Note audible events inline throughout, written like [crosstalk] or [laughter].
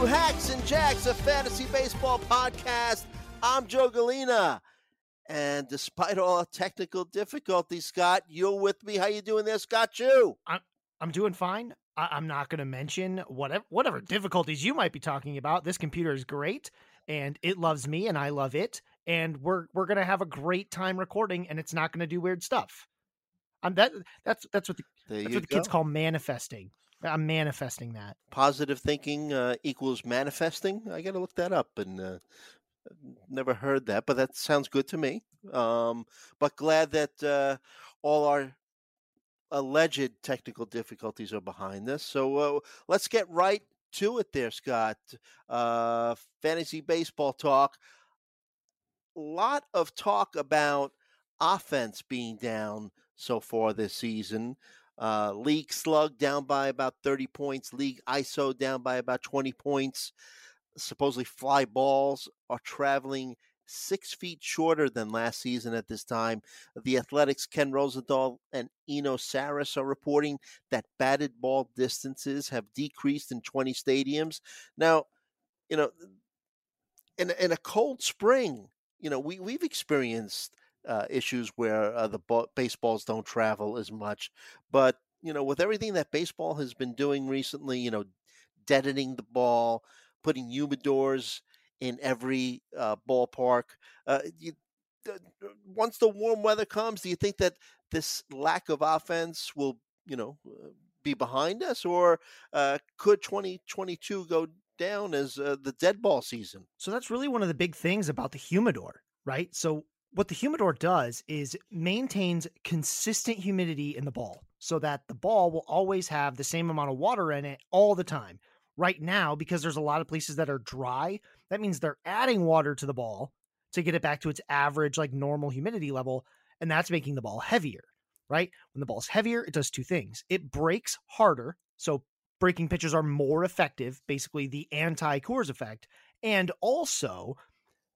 to Hacks and Jacks, a fantasy baseball podcast. I'm Joe Galena. And despite all technical difficulties, Scott, you're with me. How you doing there, Scott You? I'm I'm doing fine. I, am not going to mention whatever whatever difficulties you might be talking about. This computer is great, and it loves me, and I love it, and we're we're going to have a great time recording, and it's not going to do weird stuff. I'm that that's that's what the, that's what the kids call manifesting. I'm manifesting that. Positive thinking uh, equals manifesting. I got to look that up and uh, never heard that, but that sounds good to me. Um, but glad that uh, all our alleged technical difficulties are behind this. So uh, let's get right to it, there, Scott. Uh, fantasy baseball talk. A lot of talk about offense being down so far this season. Uh, league slug down by about 30 points. League ISO down by about 20 points. Supposedly fly balls are traveling six feet shorter than last season at this time. The Athletic's Ken Rosenthal and Eno Sarris are reporting that batted ball distances have decreased in 20 stadiums. Now, you know, in, in a cold spring, you know, we, we've experienced uh, issues where uh, the ball, baseballs don't travel as much. But you know, with everything that baseball has been doing recently, you know, deadening the ball, putting humidors in every uh, ballpark. Uh, you, once the warm weather comes, do you think that this lack of offense will, you know, uh, be behind us, or uh, could 2022 go down as uh, the dead ball season? So that's really one of the big things about the humidor, right? So what the humidor does is maintains consistent humidity in the ball so that the ball will always have the same amount of water in it all the time. Right now, because there's a lot of places that are dry, that means they're adding water to the ball to get it back to its average, like normal humidity level. And that's making the ball heavier, right? When the ball's heavier, it does two things it breaks harder. So breaking pitches are more effective, basically the anti Coors effect. And also,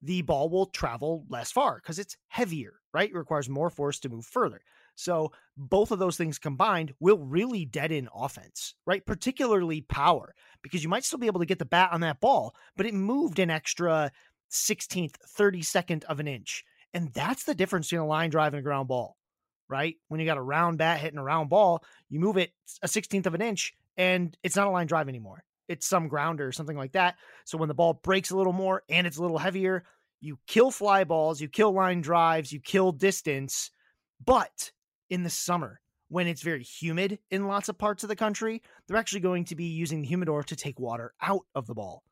the ball will travel less far because it's heavier, right? It requires more force to move further. So both of those things combined will really deaden offense, right? Particularly power, because you might still be able to get the bat on that ball, but it moved an extra 16th, 32nd of an inch. And that's the difference between a line drive and a ground ball, right? When you got a round bat hitting a round ball, you move it a 16th of an inch and it's not a line drive anymore it's some grounder or something like that. So when the ball breaks a little more and it's a little heavier, you kill fly balls, you kill line drives, you kill distance. But in the summer, when it's very humid in lots of parts of the country, they're actually going to be using the humidor to take water out of the ball.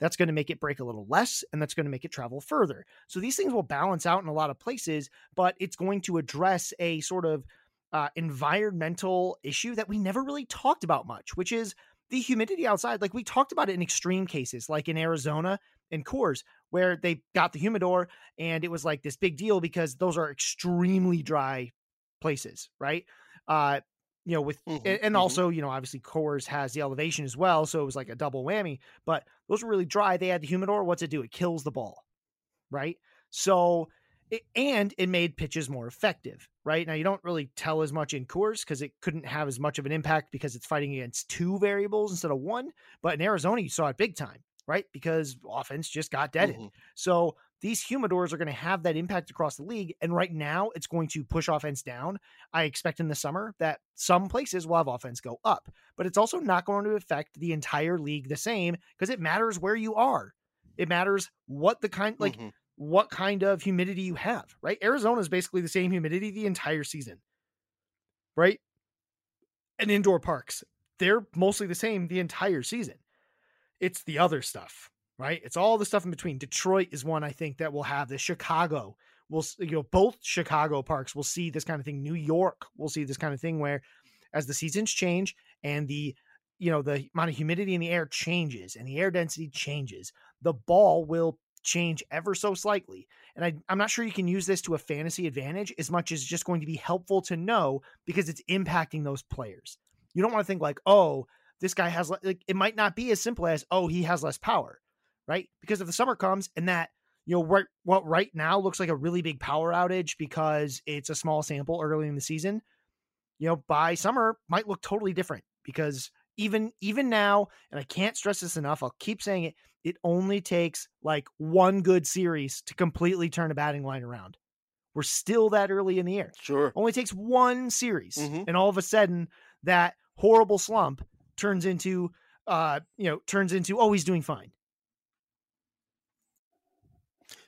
That's going to make it break a little less and that's going to make it travel further. So these things will balance out in a lot of places, but it's going to address a sort of uh, environmental issue that we never really talked about much, which is the humidity outside, like we talked about it in extreme cases, like in Arizona and Coors, where they got the humidor and it was like this big deal because those are extremely dry places, right? Uh, you know, with mm-hmm, and, mm-hmm. also, you know, obviously Coors has the elevation as well, so it was like a double whammy. But those were really dry. They had the humidor. What's it do? It kills the ball, right? So it, and it made pitches more effective, right? Now you don't really tell as much in Coors because it couldn't have as much of an impact because it's fighting against two variables instead of one. But in Arizona, you saw it big time, right? Because offense just got deaded. Mm-hmm. So these humidors are going to have that impact across the league. And right now, it's going to push offense down. I expect in the summer that some places will have offense go up, but it's also not going to affect the entire league the same because it matters where you are. It matters what the kind, like, mm-hmm what kind of humidity you have, right? Arizona is basically the same humidity the entire season, right? And indoor parks, they're mostly the same the entire season. It's the other stuff, right? It's all the stuff in between. Detroit is one I think that will have this. Chicago will, you know, both Chicago parks will see this kind of thing. New York will see this kind of thing where as the seasons change and the you know the amount of humidity in the air changes and the air density changes the ball will change ever so slightly. And I, I'm not sure you can use this to a fantasy advantage as much as just going to be helpful to know because it's impacting those players. You don't want to think like, oh, this guy has like it might not be as simple as oh he has less power, right? Because if the summer comes and that you know right what right now looks like a really big power outage because it's a small sample early in the season, you know by summer might look totally different because even even now, and I can't stress this enough. I'll keep saying it. It only takes like one good series to completely turn a batting line around. We're still that early in the year. Sure. Only takes one series, Mhm. and all of a sudden that horrible slump turns into uh, you know, turns into oh, he's doing fine.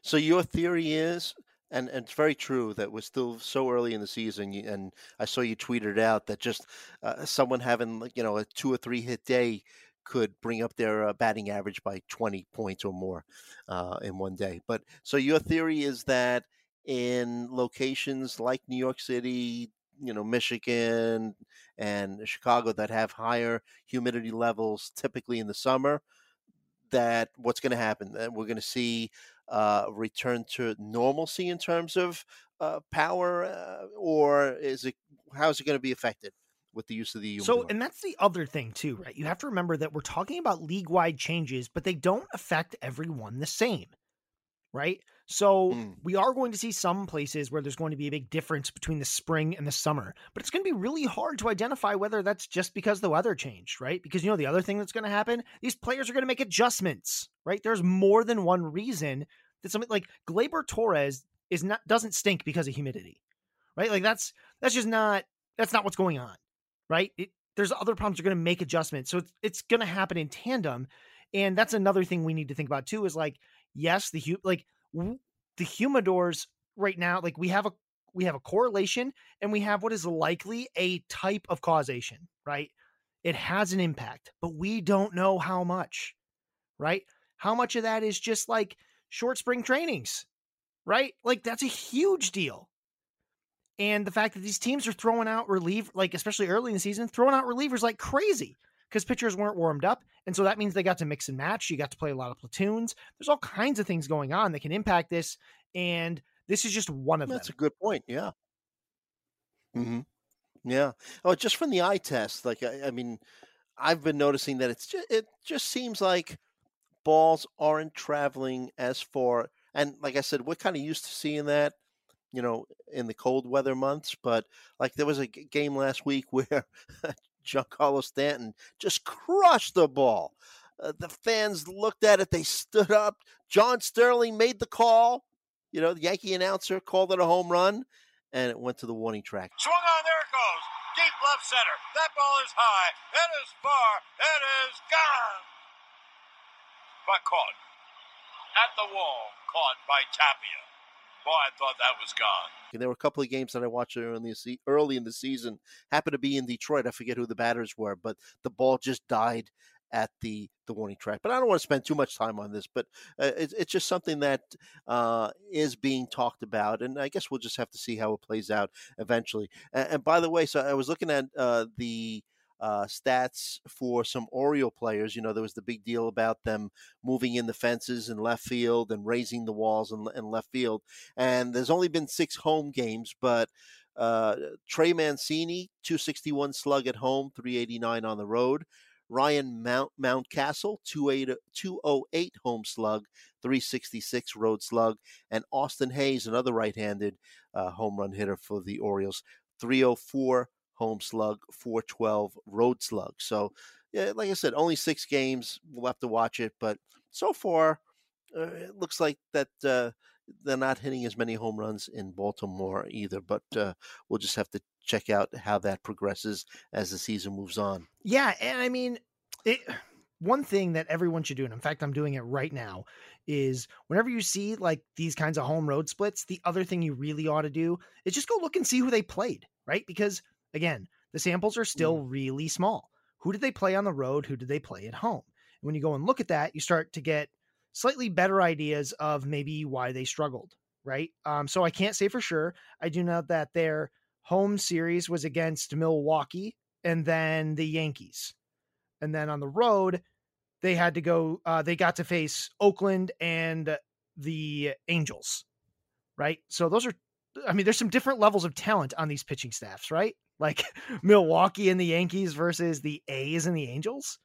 So your theory is, and, and it's very true that we're still so early in the season, and I saw you tweeted out that just uh, someone having you know a two or three hit day could bring up their uh, batting average by 20 points or more uh, in one day. But so your theory is that in locations like New York City, you know, Michigan and Chicago that have higher humidity levels typically in the summer, that what's going to happen? That we're going to see uh, return to normalcy in terms of uh, power, uh, or is it how is it going to be affected with the use of the So, and that's the other thing too, right? You have to remember that we're talking about league-wide changes, but they don't affect everyone the same, right? So, Mm. we are going to see some places where there's going to be a big difference between the spring and the summer, but it's going to be really hard to identify whether that's just because the weather changed, right? Because you know the other thing that's going to happen, these players are going to make adjustments, right? There's more than one reason that something like Gleyber Torres is not doesn't stink because of humidity, right? Like that's that's just not that's not what's going on, right? It, there's other problems you're going to make adjustments, so it's it's going to happen in tandem, and that's another thing we need to think about too. Is like yes, the hu- like w- the humidors right now, like we have a we have a correlation and we have what is likely a type of causation, right? It has an impact, but we don't know how much, right? How much of that is just like short spring trainings, right? Like that's a huge deal. And the fact that these teams are throwing out relief, like especially early in the season, throwing out relievers like crazy because pitchers weren't warmed up. And so that means they got to mix and match. You got to play a lot of platoons. There's all kinds of things going on that can impact this. And this is just one of That's them. That's a good point. Yeah. hmm Yeah. Oh, just from the eye test, like I, I mean, I've been noticing that it's just it just seems like balls aren't traveling as far. And like I said, we're kind of used to seeing that, you know, in the cold weather months. But like there was a g- game last week [laughs] where Giancarlo Stanton just crushed the ball. Uh, the fans looked at it. They stood up. John Sterling made the call. You know, the Yankee announcer called it a home run, and it went to the warning track. Swung on, there it goes. Deep left center. That ball is high. It is far. It is gone. But caught. At the wall. Caught by Tapia. Boy, I thought that was gone. There were a couple of games that I watched early in the, se- early in the season. Happened to be in Detroit. I forget who the batters were, but the ball just died at the the warning track. But I don't want to spend too much time on this. But uh, it's it's just something that uh, is being talked about, and I guess we'll just have to see how it plays out eventually. And, and by the way, so I was looking at uh, the. Uh, stats for some Oriole players. You know, there was the big deal about them moving in the fences in left field and raising the walls in, in left field and there's only been six home games, but uh, Trey Mancini, 261 slug at home, 389 on the road. Ryan Mount Mountcastle, 28 208 home slug, 366 road slug, and Austin Hays, another right-handed uh, home run hitter for the Orioles, 304 home slug, 412 road slug. So, yeah, like I said, only six games. We'll have to watch it, but so far, uh, it looks like that uh, they're not hitting as many home runs in Baltimore either. But uh, we'll just have to check out how that progresses as the season moves on. Yeah, and I mean, it, one thing that everyone should do, and in fact, I'm doing it right now, is whenever you see like these kinds of home road splits, the other thing you really ought to do is just go look and see who they played, right? Because again, the samples are still really small. Who did they play on the road? Who did they play at home? And when you go and look at that, you start to get slightly better ideas of maybe why they struggled, right? Um, so I can't say for sure. I do know that their home series was against Milwaukee and then the Yankees. And then on the road, they had to go, uh, they got to face Oakland and the Angels, right? So those are, I mean, there's some different levels of talent on these pitching staffs, right? Like [laughs] Milwaukee and the Yankees versus the A's and the Angels,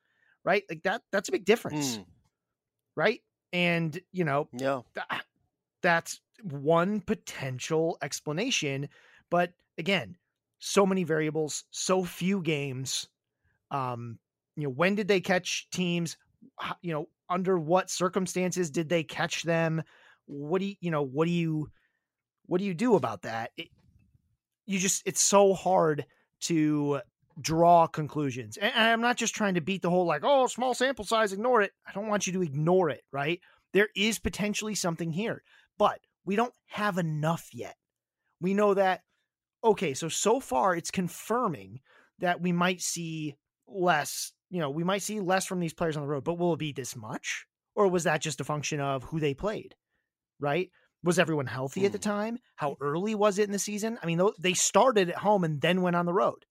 right? Like that, that's a big difference, Hmm, right? And, you know, yeah. tha- that's one potential explanation. But again, so many variables, so few games. Um, you know, when did they catch teams? You know, under what circumstances did they catch them? What do you, you know, what do you, what do you do about that? It, you just, it's so hard to draw conclusions. And, I'm not just trying to beat the whole like, oh, small sample size, ignore it. I don't want you to ignore it, right? There is potentially something here, but we don't have enough yet. We know that, okay, so so far it's confirming that we might see less, you know, we might see less from these players on the road, but will it be this much? Or was that just a function of who they played? Right? Was everyone healthy mm. at the hmm. time? How early was it in the season? I mean, they started at home and then went on the road.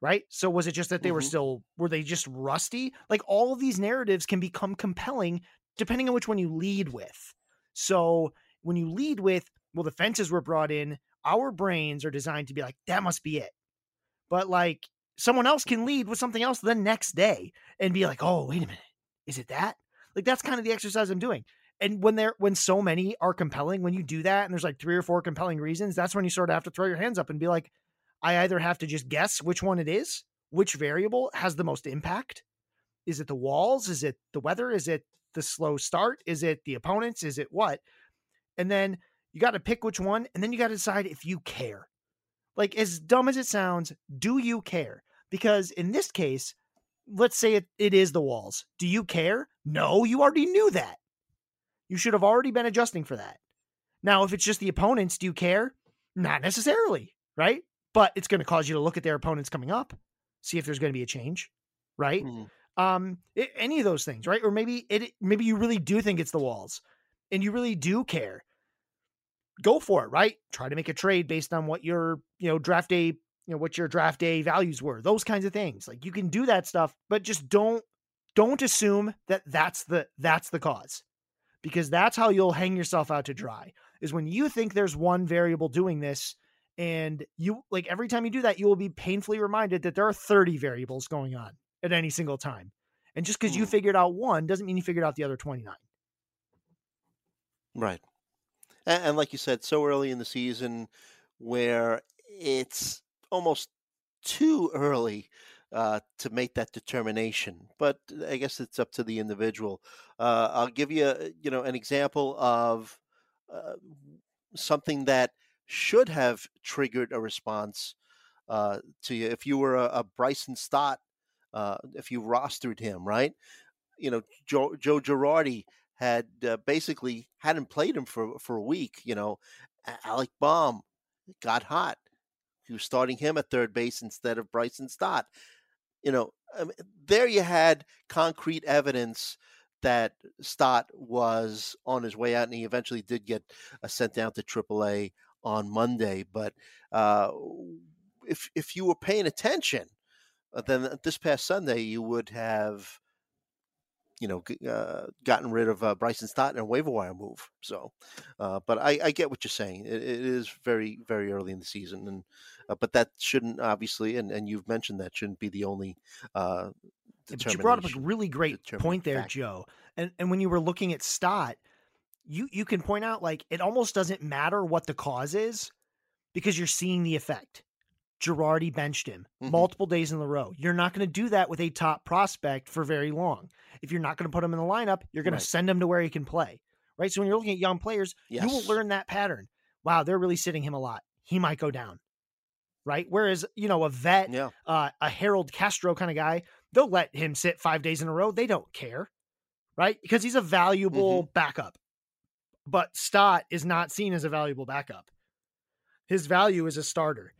Right? So was it just that they mm-hmm. were still were they just rusty? Like all of these narratives can become compelling depending on which one you lead with. So when you lead with, well, the fences were brought in, our brains are designed to be like, that must be it. But like someone else can lead with something else the next day and be like, oh, wait a minute, is it that? Like that's kind of the exercise I'm doing. And when there when so many are compelling, when you do that and there's like three or four compelling reasons, that's when you sort of have to throw your hands up and be like, I either have to just guess which one it is, which variable has the most impact. Is it the walls? Is it the weather? Is it the slow start? Is it the opponents? Is it what? And then you got to pick which one, and then you got to decide if you care. Like, as dumb as it sounds, do you care? Because in this case, let's say it, it is the walls. Do you care? No, you already knew that. You should have already been adjusting for that. Now, if it's just the opponents, do you care? Not necessarily, right? But it's going to cause you to look at their opponents coming up, see if there's going to be a change, right? Mm. Um, it, any of those things, right? Or maybe it, maybe you really do think it's the walls, and you really do care go for it, right? Try to make a trade based on what your, you know, draft day, you know, what your draft day values were. Those kinds of things. Like you can do that stuff, but just don't don't assume that that's the that's the cause. Because that's how you'll hang yourself out to dry. Is when you think there's one variable doing this and you like every time you do that you will be painfully reminded that there are 30 variables going on at any single time. And just because you hmm. figured out one doesn't mean you figured out the other 29. Right and, and like you said, so early in the season where it's almost too early uh, to make that determination. But I guess it's up to the individual. Uh, I'll give you, uh, you know, an example of uh, something that should have triggered a response uh, to you. If you were a, a Bryson Stott, if you rostered him, right? You know, Joe, Joe Girardi had basically hadn't played him for for a week. You know, Alec Bohm got hot. He was starting him at third base instead of Bryson Stott. You know, I mean, there you had concrete evidence that Stott was on his way out, and he eventually did get uh, sent down to AAA on Monday. But uh, if if you were paying attention, uh, then this past Sunday you would have you know, uh, gotten rid of uh, Bryson Stott in a waiver wire move. So, uh, but I, I, get what you're saying. It, it is very, very early in the season, and uh, but that shouldn't obviously, and, and you've mentioned that shouldn't be the only. Uh, but you brought up a really great point there, factor. Joe. And and when you were looking at Stott, you you can point out like it almost doesn't matter what the cause is because you're seeing the effect. Girardi benched him mm-hmm. multiple days in a row. You're not going to do that with a top prospect for very long. If you're not going to put him in the lineup, you're going right. to send him to where he can play. Right. So when you're looking at young players, yes. you will learn that pattern. Wow, they're really sitting him a lot. He might go down. Right. Whereas, you know, a vet, yeah. uh, a Harold Castro kind of guy, they'll let him sit five days in a row. They don't care. Right. Because he's a valuable mm-hmm. backup. But Stott is not seen as a valuable backup. His value is a starter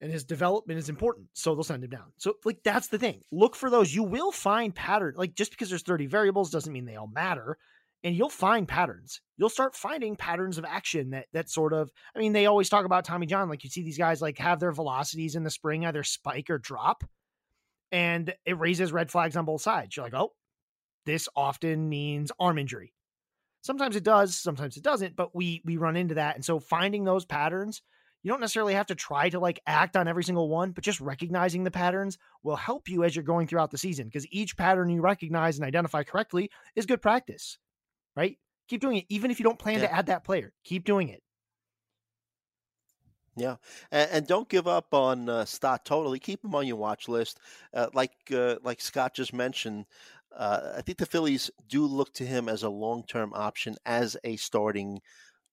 and his development is important. So they'll send him down. So like that's the thing. Look for those. You will find pattern. Like just because there's 30 variables doesn't mean they all matter. And you'll find patterns. You'll start finding patterns of action that that sort of I mean, they always talk about Tommy John. Like you see these guys like have their velocities in the spring either spike or drop. And it raises red flags on both sides. You're like, oh, this often means arm injury. Sometimes it does, sometimes it doesn't, but we we run into that. And so finding those patterns you don't necessarily have to try to like act on every single one, but just recognizing the patterns will help you as you're going throughout the season because each pattern you recognize and identify correctly is good practice, right? Keep doing it. Even if you don't plan yeah. to add that player, keep doing it. Yeah, and, and don't give up on uh, Stott totally. Keep him on your watch list. Uh, like uh, like Scott just mentioned, uh, I think the Phillies do look to him as a long term option as a starting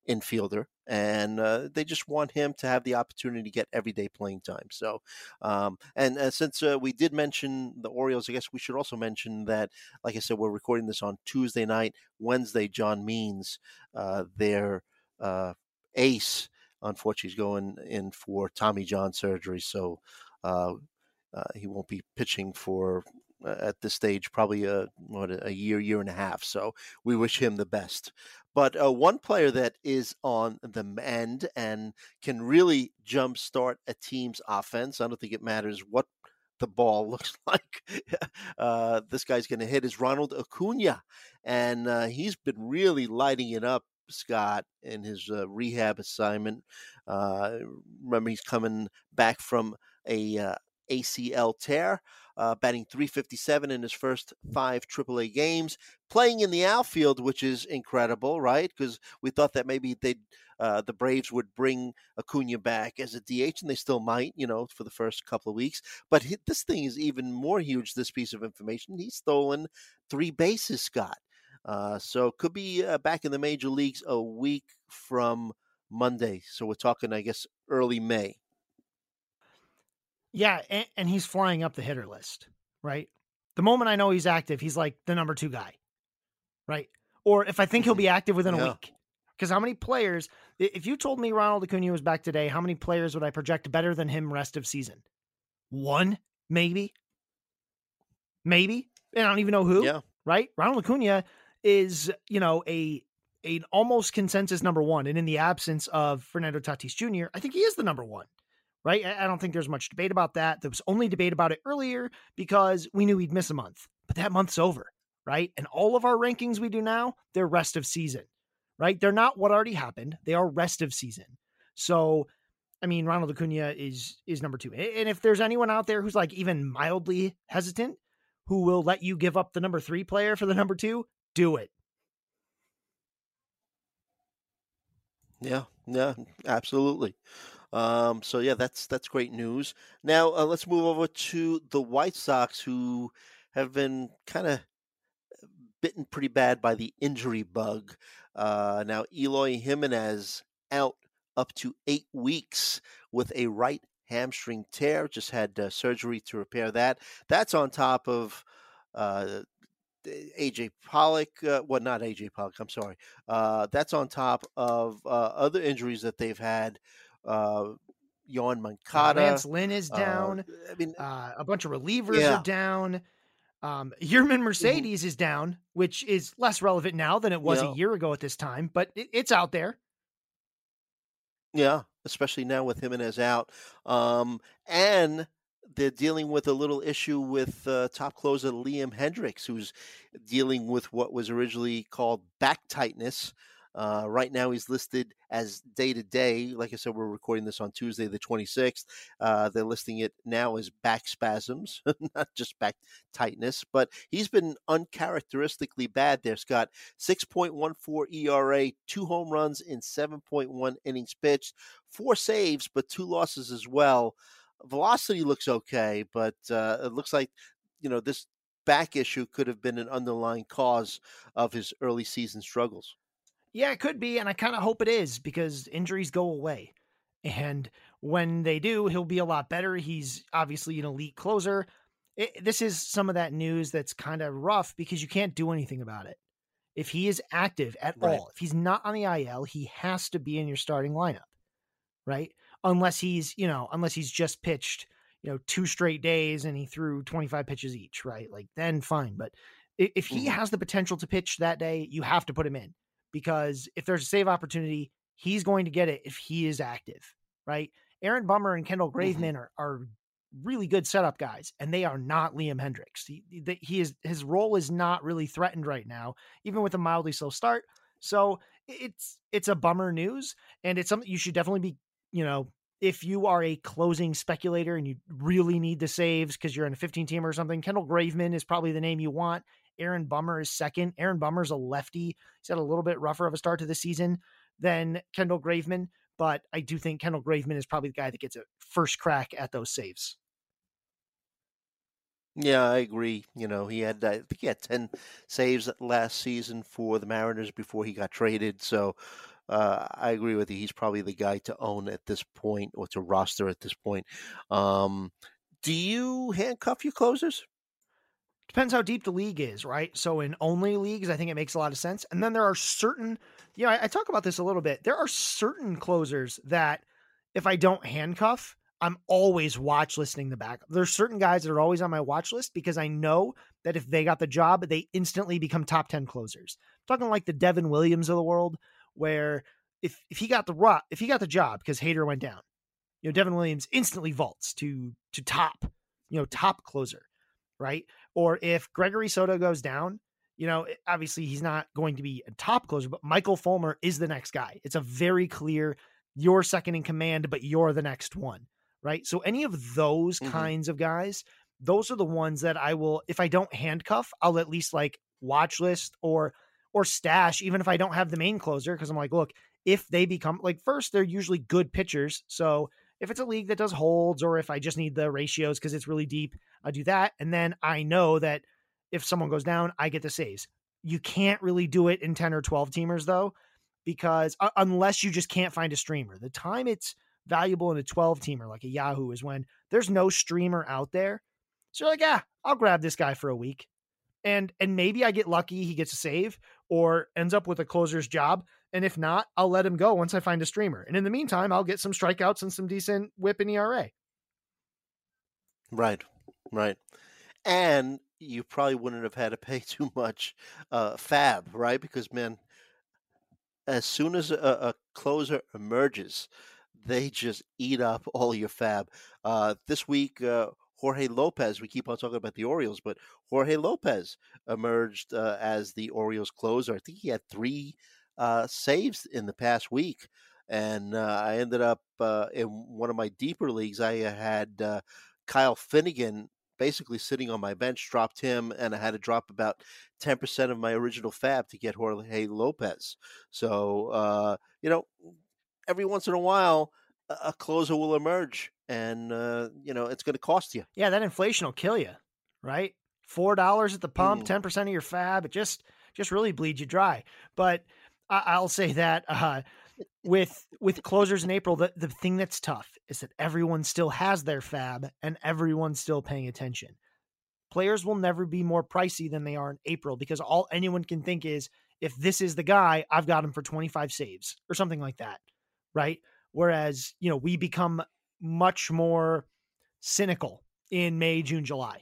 infielder, and uh, they just want him to have the opportunity to get everyday playing time. So, um, and uh, since uh, we did mention the Orioles, I guess we should also mention that, like I said, we're recording this on Tuesday night. Wednesday, John Means, uh, their uh, ace unfortunately, he's going in for Tommy John surgery, so uh, he won't be pitching for at this stage probably a what a year, year and a half. So we wish him the best. But uh, one player that is on the mend and can really jumpstart a team's offense. I don't think it matters what the ball [laughs] looks like uh, this guy's going to hit is Ronald Acuna, and uh, he's been really lighting it up Scott in his uh, rehab assignment. Uh, remember, he's coming back from a uh, ACL tear, uh, batting 357 in his first five AAA games, playing in the outfield, which is incredible, right? Because we thought that maybe they'd uh, the Braves would bring Acuna back as a DH, and they still might, you know, for the first couple of weeks. But he, this thing is even more huge. This piece of information: he's stolen three bases, Scott. Uh, so could be uh, back in the major leagues a week from Monday. So we're talking, I guess, early May. Yeah, and, and he's flying up the hitter list, right? The moment I know he's active, he's like the number two guy, right? Or if I think he'll mm-hmm. be active within yeah. a week. Because how many players, if you told me Ronald Acuna was back today, how many players would I project better than him rest of season? One, maybe. Maybe. And I don't even know who. Yeah. Right? Ronald Acuna is, you know, a an almost consensus number one. And in the absence of Fernando Tatis Jr., I think he is the number one. Right. I don't think there's much debate about that. There was only debate about it earlier because we knew he'd miss a month, but that month's over. Right. And all of our rankings we do now, they're rest of season. Right. They're not what already happened. They are rest of season. So I mean, Ronald Acuna is is number two. And if there's anyone out there who's like even mildly hesitant, who will let you give up the number three player for the number two, do it. Yeah, yeah, absolutely. Um, so yeah, that's that's great news. Now uh, let's move over to the White Sox, who have been kind of bitten pretty bad by the injury bug. Uh, now Eloy Jimenez out up to eight weeks with a right hamstring tear. Just had uh, surgery to repair that. That's on top of uh, AJ Pollock. Uh, well, not AJ Pollock. I'm sorry. Uh, that's on top of uh, other injuries that they've had. Uh, Yoan Moncada. Lance Lynn is uh, down. I mean, uh, a bunch of relievers yeah. are down. Um, Yermin mm-hmm. Mercedes mm-hmm. is down, which is less relevant now than it was a year ago at this time, but it, it's out there. Yeah, especially now with him and Jimenez out. Um, and they're dealing with a little issue with uh, top closer Liam Hendriks, who's dealing with what was originally called back tightness. Uh, right now, he's listed as day to day. Like I said, we're recording this on Tuesday, the 26th. Uh, they're listing it now as back spasms, [laughs] not just back tightness. But he's been uncharacteristically bad there, Scott. 6.14 ERA, two home runs in 7.1 innings pitched, four saves, but two losses as well velocity looks okay, but uh, it looks like you know this back issue could have been an underlying cause of his early season struggles. Yeah, it could be, and I kind of hope it is because injuries go away, and when they do, he'll be a lot better. He's obviously an elite closer. It, this is some of that news that's kind of rough because you can't do anything about it. If he is active at right. all, if he's not on the IL, he has to be in your starting lineup, right? unless he's, you know, unless he's just pitched, you know, two straight days and he threw 25 pitches each, right? Like then fine. But if he mm-hmm. has the potential to pitch that day, you have to put him in because if there's a save opportunity, he's going to get it if he is active, right? Aaron Bummer and Kendall mm-hmm. Graveman mm-hmm. are, are really good setup guys, and they are not Liam Hendriks. He, he is his role is not really threatened right now, even with a mildly slow start. So it's it's a bummer news, and it's something you should definitely be you know, if you are a closing speculator and you really need the saves because you're in a 15 team or something, Kendall Graveman is probably the name you want. Aaron Bummer is second. Aaron Bummer's a lefty. He's had a little bit rougher of a start to the season than Kendall Graveman, but I do think Kendall Graveman is probably the guy that gets a first crack at those saves. Yeah, I agree. You know, he had I think he had ten saves last season for the Mariners before he got traded. So uh, I agree with you. He's probably the guy to own at this point or to roster at this point. Um, do you handcuff your closers? Depends how deep the league is, right? So in only leagues, I think it makes a lot of sense. And then there are certain, you know, I, I talk about this a little bit. There are certain closers that if I don't handcuff, I'm always watch listening the back. There's certain guys that are always on my watch list because I know that if they got the job, they instantly become top 10 closers. I'm talking like the Devin Williams of the world, where if if he got the ro- if he got the job because Hader went down, you know, Devin Williams instantly vaults to to top, you know, top closer, right? Or if Gregory Soto goes down, you know, obviously he's not going to be a top closer, but Michael Fulmer is the next guy. It's a very clear you're second in command, but you're the next one right? So any of those mm-hmm. kinds of guys, those are the ones that I will if I don't handcuff, I'll at least like watch list or or stash even if I don't have the main closer because I'm like, look, if they become like first they're usually good pitchers. So if it's a league that does holds or if I just need the ratios because it's really deep, I do that and then I know that if someone goes down, I get the saves. You can't really do it in 10 or 12 teamers though because uh, unless you just can't find a streamer. The time it's valuable in a 12 teamer like a Yahoo is when there's no streamer out there. So you're like, yeah, I'll grab this guy for a week. And and maybe I get lucky, he gets a save or ends up with a closer's job. And if not, I'll let him go once I find a streamer. And in the meantime, I'll get some strikeouts and some decent whip in ERA. Right, right. And you probably wouldn't have had to pay [laughs] too much uh, fab, right? Because man, as soon as a, a closer emerges, they just eat up all your fab. Uh, this week, uh, Jorge Lopez, we keep on talking about the Orioles, but Jorge Lopez emerged uh, as the Orioles closer. I think he had three uh, saves in the past week. And uh, I ended up uh, in one of my deeper leagues, I had Kyle Finnegan basically sitting on my bench, dropped him, and I had to drop about 10% of my original fab to get Jorge Lopez. So, you know, every once in a while a closer will emerge and uh, you know it's going to cost you yeah that inflation will kill you right four dollars at the pump 10% mm. of your fab it just just really bleeds you dry but I, will say that uh, with with closers in april the, the thing that's tough is that everyone still has their fab and everyone's still paying attention players will never be more pricey than they are in april because all anyone can think is if this is the guy i've got him for 25 saves or something like that right? Whereas, you know, we become much more cynical in May, June, July.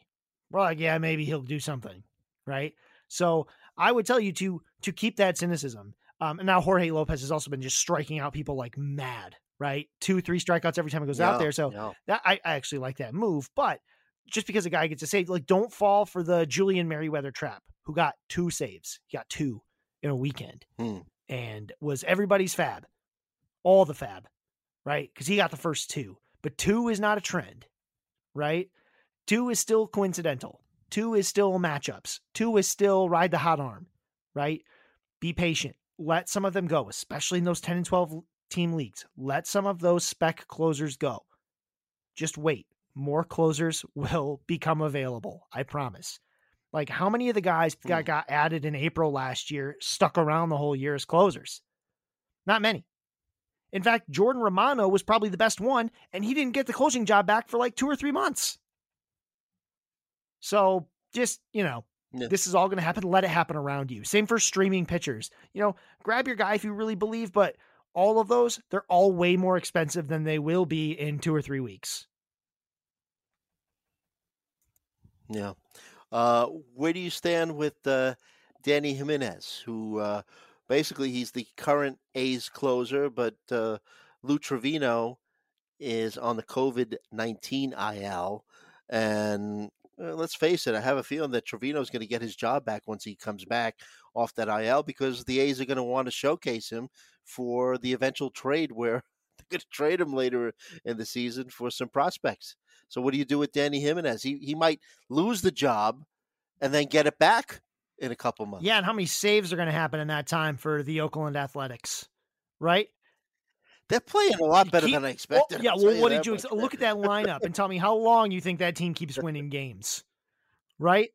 We're like, yeah, maybe he'll do something, right? So I would tell you to to keep that cynicism. Um, and now Jorge Lopez has also been just striking out people like mad, right? Two, three strikeouts every time he goes yeah, out there. So yeah. that I, I actually like that move. But just because a guy gets a save, like don't fall for the Julian Merryweather trap, who got two saves. He got two in a weekend hmm. and was everybody's fab all the fab, right? Because he got the first two, but two is not a trend, right? Two is still coincidental. Two is still matchups. Two is still ride the hot arm, right? Be patient. Let some of them go, especially in those 10 and 12 team leagues. Let some of those spec closers go. Just wait. More closers [laughs] will become available. I promise. Like how many of the guys got, hmm. got added in April last year stuck around the whole year as closers? Not many. In fact, Jordan Romano was probably the best one, and he didn't get the closing job back for like two or three months. So just, you know, this is all going to happen. Let it happen around you. Same for streaming pitchers. You know, grab your guy if you really believe, but all of those, they're all way more expensive than they will be in two or three weeks. Yeah. Uh, where do you stand with uh, Dany Jimenez, who uh, basically he's the current A's closer, but uh, Lou Trivino is on the COVID nineteen IL, and uh, let's face it, I have a feeling that Trivino is going to get his job back once he comes back off that IL because the A's are going to want to showcase him for the eventual trade where [laughs] they're going to trade him later in the season for some prospects. So what do you do with Dany Jimenez? He he might lose the job and then get it back in a couple months. Yeah, and how many saves are going to happen in that time for the Oakland Athletics, right? They're playing a lot better Keep- than I Well, expected. yeah, well, what did you ex- look at [laughs] that lineup and tell me how long you think that team keeps winning games? Right?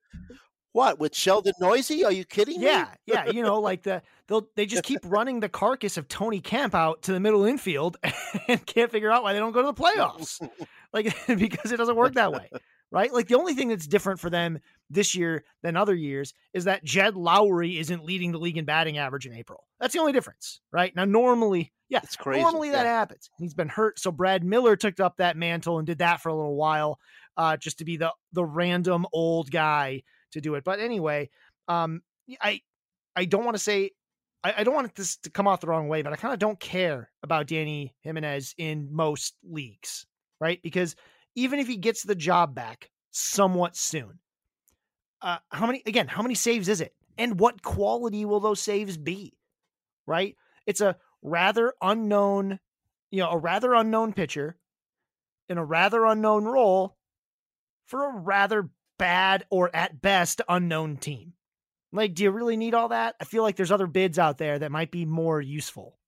What with Sheldon Neuse? Are you kidding me? Yeah, yeah. You know, like the they'll they just keep [laughs] running the carcass of Tony Kemp out to the middle infield [laughs] and can't figure out why they don't go to the playoffs. Like because it doesn't work that way. Right? Like the only thing that's different for them this year than other years is that Jed Lowrie isn't leading the league in batting average in April. That's the only difference. Right? Now normally, yeah, It's crazy. Normally that happens. He's been hurt, so Brad Miller took up that mantle and did that for a little while, uh, just to be the the random old guy to do it. But anyway, um, I I don't want to say I, I don't want this to come off the wrong way, but I kind of don't care about Dany Jimenez in most leagues, right? Because even if he gets the job back somewhat soon, uh, how many again? How many saves is it, and what quality will those saves be? Right? It's a rather unknown, you know, a rather unknown pitcher in a rather unknown role for a rather bad or at best unknown team. Like, do you really need all that? I feel like there's other bids out there that might be more useful.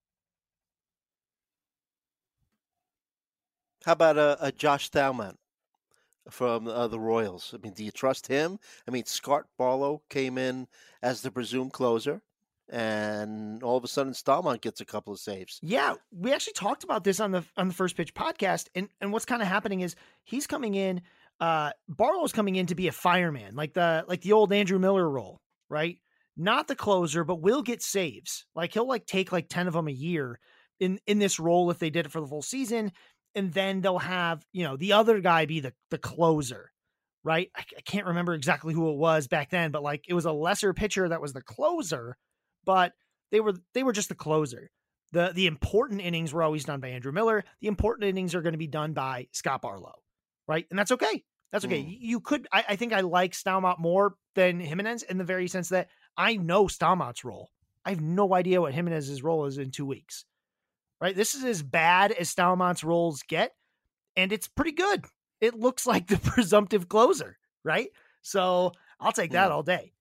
How about a, Josh Staumont from uh, the Royals? I mean, do you trust him? I mean, Scott Barlow came in as the presumed closer, and all of a sudden, Staumont gets a couple of saves. Yeah, we actually talked about this on the on the first pitch podcast, and and what's kind of happening is he's coming in. Uh, Barlow's coming in to be a fireman, like the like the old Andrew Miller role, right? Not the closer, but will get saves. Like he'll like take like ten of them a year in in this role if they did it for the full season, and then they'll have you know the other guy be the the closer, right? I, I can't remember exactly who it was back then, but like it was a lesser pitcher that was the closer, but they were they were just the closer the the important innings were always done by Andrew Miller. The important innings are going to be done by Scott Barlow, right? And that's okay. That's okay. Mm. You could, I, I think, I like Staumont more than Jimenez in the very sense that I know Staumont's role. I have no idea what Jimenez's role is in two weeks, right? This is as bad as Staumont's roles get, and it's pretty good. It looks [laughs] like the presumptive closer, right? So I'll take that Mm. all day.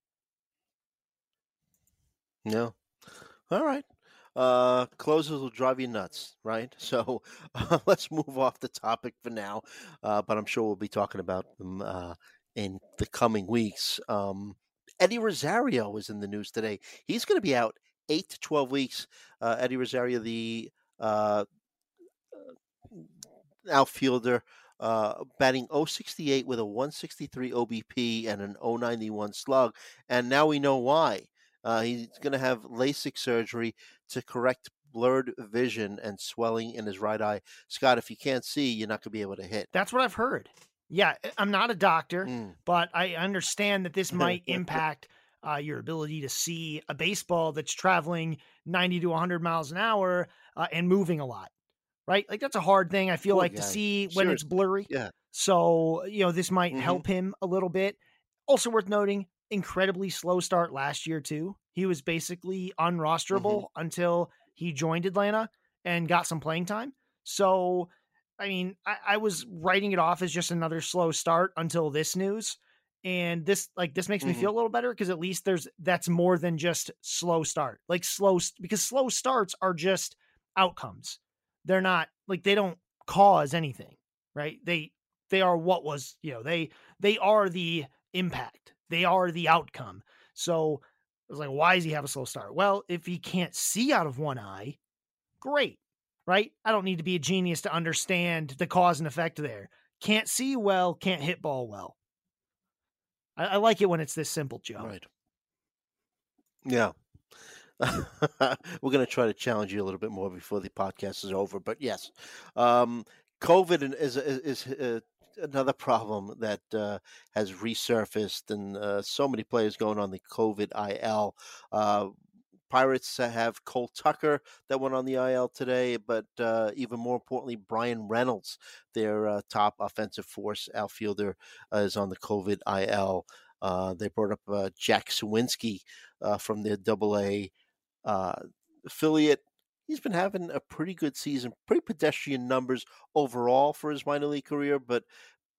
No. All right. Uh, closers will drive you nuts, right? [laughs] So uh, [laughs] let's move off the topic for now. Uh, but I'm sure we'll be talking about them uh, in the coming weeks. Um, Eddie Rosario was in the news today. He's going to be out eight to 12 weeks. Uh, Eddie Rosario, the uh, outfielder, uh, batting 068 with a 163 OBP and an 091 slug. And now we know why. Uh, he's going to have LASIK surgery to correct blurred vision and swelling in his right eye. Scott, if you can't see, you're not going to be able to hit. That's what I've heard. Yeah, I'm not a doctor. Mm. but I understand that this [laughs] might [laughs] impact uh, your ability to see a baseball that's traveling 90 to 100 miles an hour uh, and moving a lot, right? Like that's a hard thing. I feel Poor like to see when Sure. it's blurry. Yeah. So, you know, this might Mhm. help him a little bit. Also worth noting, incredibly slow start last year, too. He was basically unrosterable until he joined Atlanta and got some playing time. So, I mean, I, I was writing it off as just another slow start until this news. And this, like, this makes me Mhm. feel a little better because at least there's that's more than just slow start. Like, slow, because slow starts are just outcomes. They're not like they don't cause anything, right? They, they are what was, you know, they, they are the impact, they are the outcome. So I was like, why does he have a slow start? Well, if he can't see out of one eye, great, right? I don't need to be a genius to understand the cause and effect there. Can't see well, can't hit ball well. I, I like it when it's this simple, Joe. Right. Yeah. [laughs] We're going to try to challenge you a little bit more before the podcast is over, but yes, um, COVID is is, is uh, another problem that uh, has resurfaced, and uh, so many players going on the COVID IL. Pirates have Cole Tucker that went on the IL today, but uh, even more importantly, Bryan Reynolds, their uh, top offensive force outfielder, uh, is on the COVID IL. Uh, they brought up uh, Jack Suwinski uh, from their Double A affiliate. He's been having a pretty good season, pretty pedestrian numbers overall for his minor league career, but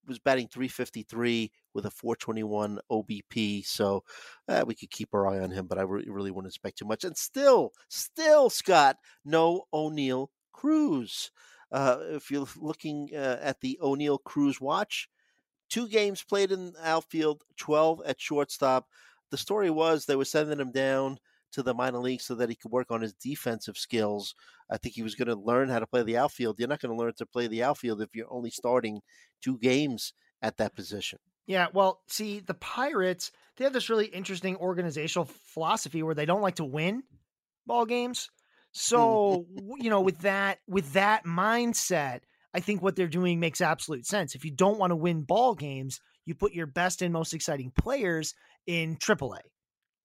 was batting 353 with a 421 OBP. So uh, we could keep our eye on him, but I re- really wouldn't expect too much. And still, still, Scott, no Oneil Cruz. Uh, if you're [laughs] looking uh, at the Oneil Cruz watch, two games played in outfield, 12 at shortstop. The story was they were sending him down to the minor league so that he could work on his defensive skills. I think he was going to learn how to play the outfield. You're not going to learn to play the outfield if you're only starting two games at that position. Yeah, well, see, the Pirates, they have this really interesting organizational philosophy where they don't like to win ball games. Mm. So, you know, with that with that mindset, I think what they're doing makes absolute sense. If you don't want to win ball games, you put your best and most exciting players in AAA,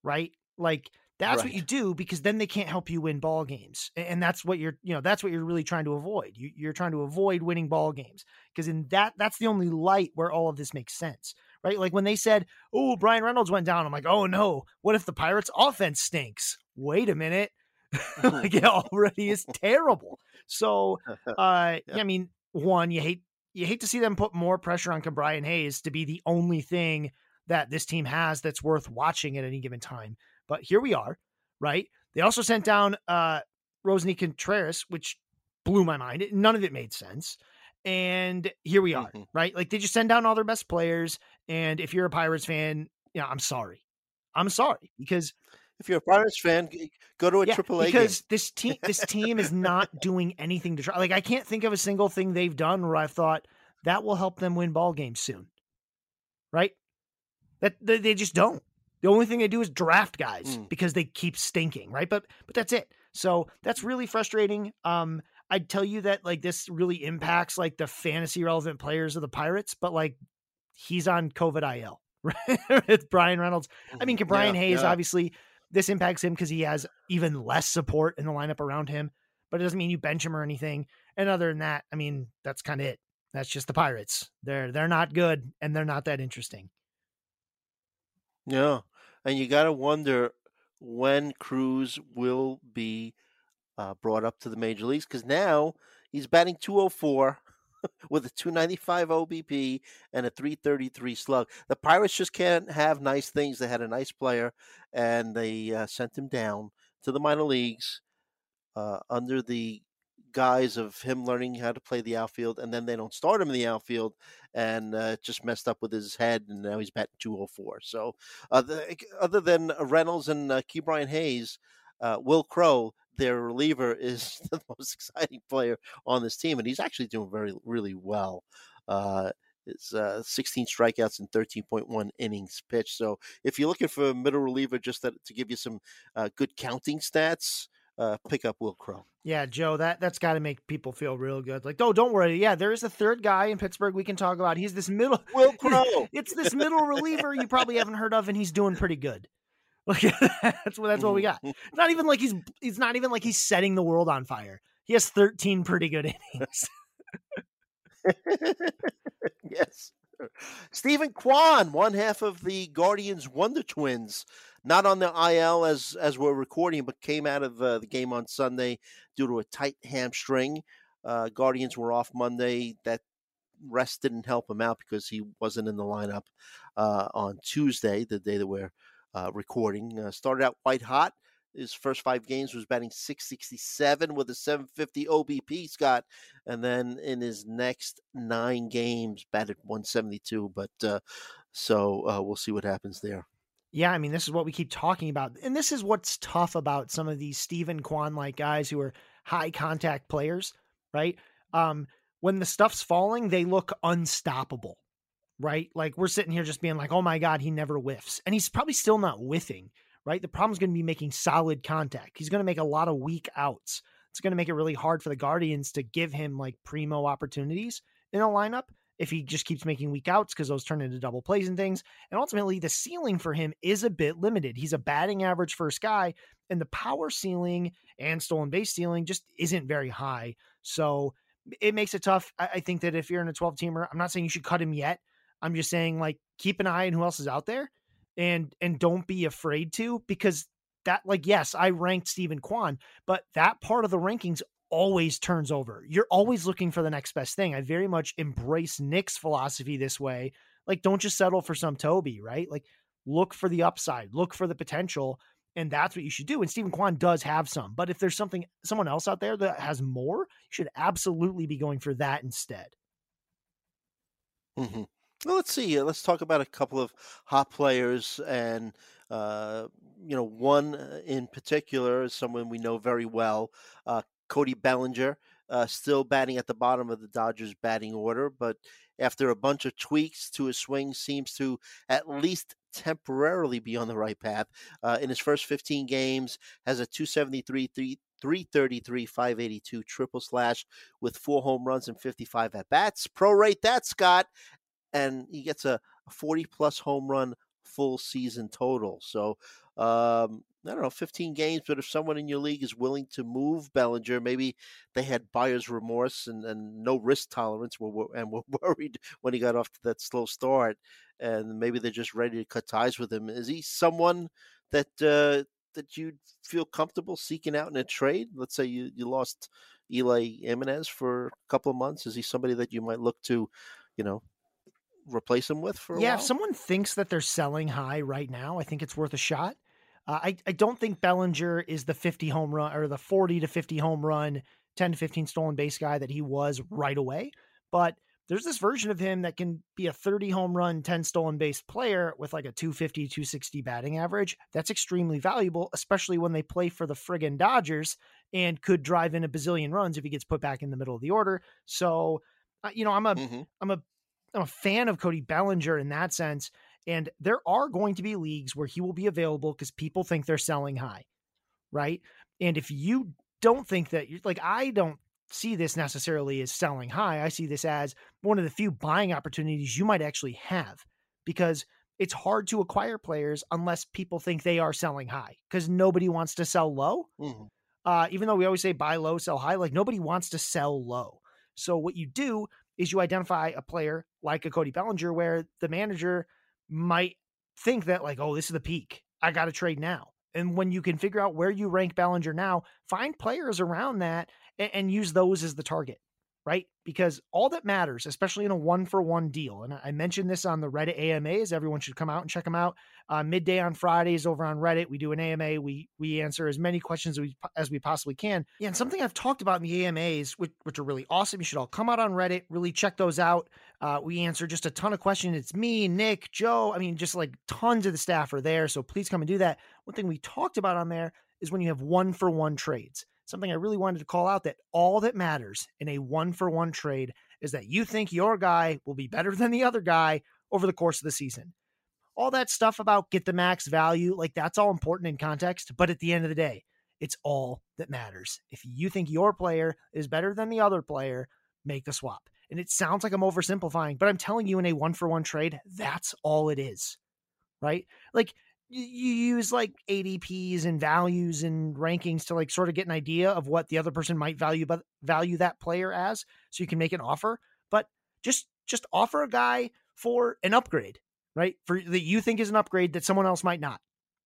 right? Like that's right. what you do because then they can't help you win ball games, and that's what you're, you know, that's what you're really trying to avoid. You, you're trying to avoid winning ball games because in that, that's the only light where all of this makes sense, right? Like when they said, "Oh, Bryan Reynolds went down," I'm like, "Oh no, what if the Pirates' offense stinks?" Wait a minute, [laughs] [laughs] like it already is terrible. So, [laughs] uh, yeah. I mean, one, you hate you hate to see them put more pressure on Ke'Bryan Hayes to be the only thing that this team has that's worth watching at any given time. But here we are, right? They also sent down uh Roansy Contreras, which blew my mind. None of it made sense. And here we are, mm-hmm. right? Like they just send down all their best players. And if you're a Pirates fan, you know, I'm sorry. I'm sorry because if you're a Pirates fan, go to a yeah, AAA because game. this team this team is not doing anything to try. Like I can't think of a single thing they've done where I've thought that will help them win ball games soon. Right? That they just don't. The only thing they do is draft guys mm. because they keep stinking, right? But but that's it. So that's really frustrating. Um, I'd tell you that like this really impacts like the fantasy relevant players of the Pirates, but like he's on COVID IL, right? [laughs] it's Bryan Reynolds. I mean, Brian yeah, Hayes yeah. obviously this impacts him because he has even less support in the lineup around him, but it doesn't mean you bench him or anything. And other than that, I mean, that's kind of it. That's just the Pirates. They're they're not good and they're not that interesting. Yeah, and you got to wonder when Cruz will be uh, brought up to the major leagues because now he's batting 204 [laughs] with a 295 OBP and a 333 slug. The Pirates just can't have nice things. They had a nice player and they uh, sent him down to the minor leagues uh, under the guise of him learning how to play the outfield, and then they don't start him in the outfield, and uh, just messed up with his head, and now he's batting 204. So, uh, the, other than Reynolds and uh, Brian Hayes, uh, Wil Crowe, their reliever, [laughs] is the most exciting player on this team, and he's actually doing very, really well. Uh, it's uh, 16 strikeouts and 13.1 innings pitched. So if you're looking for a middle reliever, just to, to give you some uh, good counting stats, uh, pick up Wil Crowe. Yeah, Joe, that that's got to make people feel real good. Like, oh, don't worry. Yeah, there is a third guy in Pittsburgh we can talk about. He's this middle [laughs] Wil Crowe. it's this middle reliever you probably haven't heard of, and he's doing pretty good. [laughs] Look, [laughs] that's what that's what we got. It's not even like he's it's not even like he's setting the world on fire. He has 13 pretty good innings. yes. Steven Kwan, one half of the Guardians Wonder Twins, not on the IL as as we're recording, but came out of uh, the game on Sunday due to a tight hamstring. Uh, Guardians were off Monday. That rest didn't help him out because he wasn't in the lineup uh, on Tuesday, the day that we're uh, recording. Uh, started out quite hot. His first five games was batting 667 with a 750 OBP, Scott. And then in his next nine games, batted 172. But uh, so we'll see what happens there. Yeah, I mean, this is what we keep talking about. And this is what's tough about some of these Steven Kwan like guys who are high contact players, right? Um, when the stuff's falling, they look unstoppable, right? Like we're sitting here just being like, oh my God, he never whiffs. And he's probably still not whiffing, right? The problem is going to be making solid contact. He's going to make a lot of weak outs. It's going to make it really hard for the Guardians to give him like primo opportunities in a lineup if he just keeps making weak outs because those turn into double plays and things. And ultimately, the ceiling for him is a bit limited. He's a batting average first guy, and the power ceiling and stolen base ceiling just isn't very high. So it makes it tough. I, think that if you're in a 12 teamer, I'm not saying you should cut him yet. I'm just saying like keep an eye on who else is out there and and don't be afraid to because that like yes, I ranked Steven Kwan, but that part of the rankings always turns over. You're always looking for the next best thing. I very much embrace Nick's philosophy this way. Like, don't just settle for some Toby, right? Like, look for the upside, look for the potential. And that's what you should do. And Steven Kwan does have some. But if there's something someone else out there that has more, you should absolutely be going for that instead. Mm-hmm. Well, let's see. Uh, let's talk about a couple of hot players, and uh, you know, one uh, in particular is someone we know very well, uh, Cody Bellinger. Uh, still batting at the bottom of the Dodgers batting order, but after a bunch of tweaks to his swing, seems to at least temporarily be on the right path. Uh, in his first 15 games, has a 273, 333, 582 triple slash with four home runs and 55 at bats. Prorate that, Scott, and he gets a 40 plus home run full season total. So um, I don't know, 15 games, but if someone in your league is willing to move Bellinger, maybe they had buyer's remorse and, and no risk tolerance and were [laughs] worried when he got off to that slow start, and maybe they're just ready to cut ties with him. Is he someone that uh, that you'd feel comfortable seeking out in a trade? Let's say you, you lost Eloy Jimenez for a couple of months. Is he somebody that you might look to, you know, replace him with for yeah, while? if someone thinks that they're selling high right now, I think it's worth a shot. Uh, I, I don't think Bellinger is the 50 home run or the 40 to 50 home run, 10 to 15 stolen base guy that he was right away. But there's this version of him that can be a 30 home run, 10 stolen base player with like a 250, 260 batting average. That's extremely valuable, especially when they play for the friggin' Dodgers and could drive in a bazillion runs if he gets put back in the middle of the order. So, uh, you know, I'm a, mm-hmm. I'm a, I'm a fan of Cody Bellinger in that sense. And there are going to be leagues where he will be available because people think they're selling high, right? And if you don't think that, you like, I don't see this necessarily as selling high. I see this as one of the few buying opportunities you might actually have because it's hard to acquire players unless people think they are selling high because nobody wants to sell low. Mm-hmm. Uh, even though we always say buy low, sell high, like nobody wants to sell low. So what you do is you identify a player like a Cody Bellinger where the manager might think that like, oh, this is the peak. I got to trade now. And when you can figure out where you rank Bellinger now, find players around that and, and use those as the target right? Because all that matters, especially in a one for one deal, and I mentioned this on the Reddit AMAs. Everyone should come out and check them out. Uh, midday on Fridays over on Reddit, we do an AMA. We we answer as many questions as we, as we possibly can. Yeah, and something I've talked about in the AMAs, which, which are really awesome. You should all come out on Reddit, really check those out. Uh, we answer just a ton of questions. It's me, Nick, Joe. I mean, just like tons of the staff are there. So please come and do that. One thing we talked about on there is when you have one for one trades something I really wanted to call out that all that matters in a one for one trade is that you think your guy will be better [laughs] than the other guy over the course of the season. All that stuff about get the max value, like that's all important in context. But at the end of the day, it's all that matters. If you think your player is better than the other player, make the swap. And it sounds like I'm oversimplifying, but I'm telling you in a one for one trade, that's all it is. Right? Like you use like ADPs and values and rankings to like sort of get an idea of what the other person might value but value that player as so you can make an offer but just just offer a guy for an upgrade right for that you think is an upgrade that someone else might not.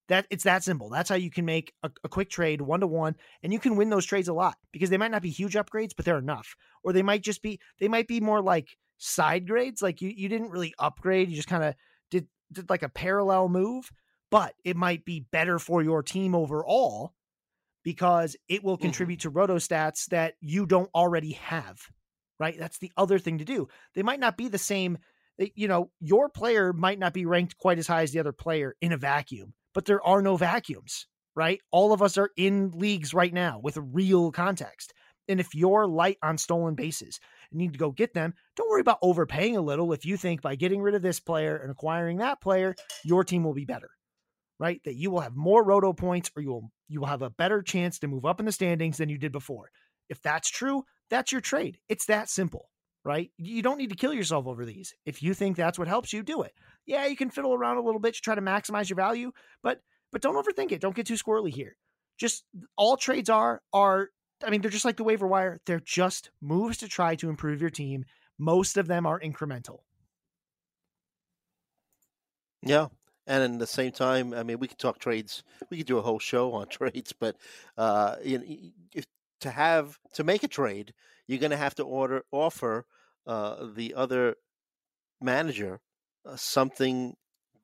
That it's that simple. That's how you can make a, a quick trade one to one and you can win those trades a lot because they might not be huge upgrades but they're enough or they might just be they might be more like side grades like you you didn't really upgrade you just kind of did did like a parallel move but it might be better for your team overall because it will mm-hmm. contribute mm-hmm. to roto stats that you don't already have. Right? That's the other thing to do. They might not be the same. Eh, you know, your player might not be ranked quite as high as the other player in a vacuum, but there are no vacuums, right? All of us are in leagues right now with real context. And if you're light on stolen bases and need to go get them, don't worry about overpaying a little if you think by getting rid of this player and acquiring that player, your team will be better right? That you will have more roto points or you will you will have a better chance to move up in the standings than you did before. If that's true, that's your trade. It's that simple, right? You don't need to kill yourself over these. If you think that's what helps you, do it. Yeah, you can fiddle around a little bit to try to maximize your value, but but don't overthink it. Don't get too squirrely here. Just all trades are are I mean, they're just like the waiver wire. They're just moves to try to improve your team. Most of them are incremental. Yeah, and in the same time, I mean, we could talk trades. We could do a whole show on [laughs] trades, but uh, you know, to have to make a trade, you're going to have to order offer uh, the other manager uh, something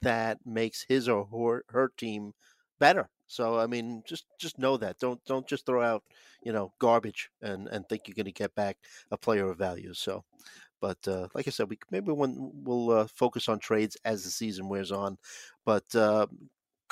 that makes his or her, her team better. So I mean, just just know that. Don't don't just throw out you know garbage and and think you're going to get back a player of value. So, but uh, like I said, we maybe when we'll uh, focus on trades as the season wears on. But uh,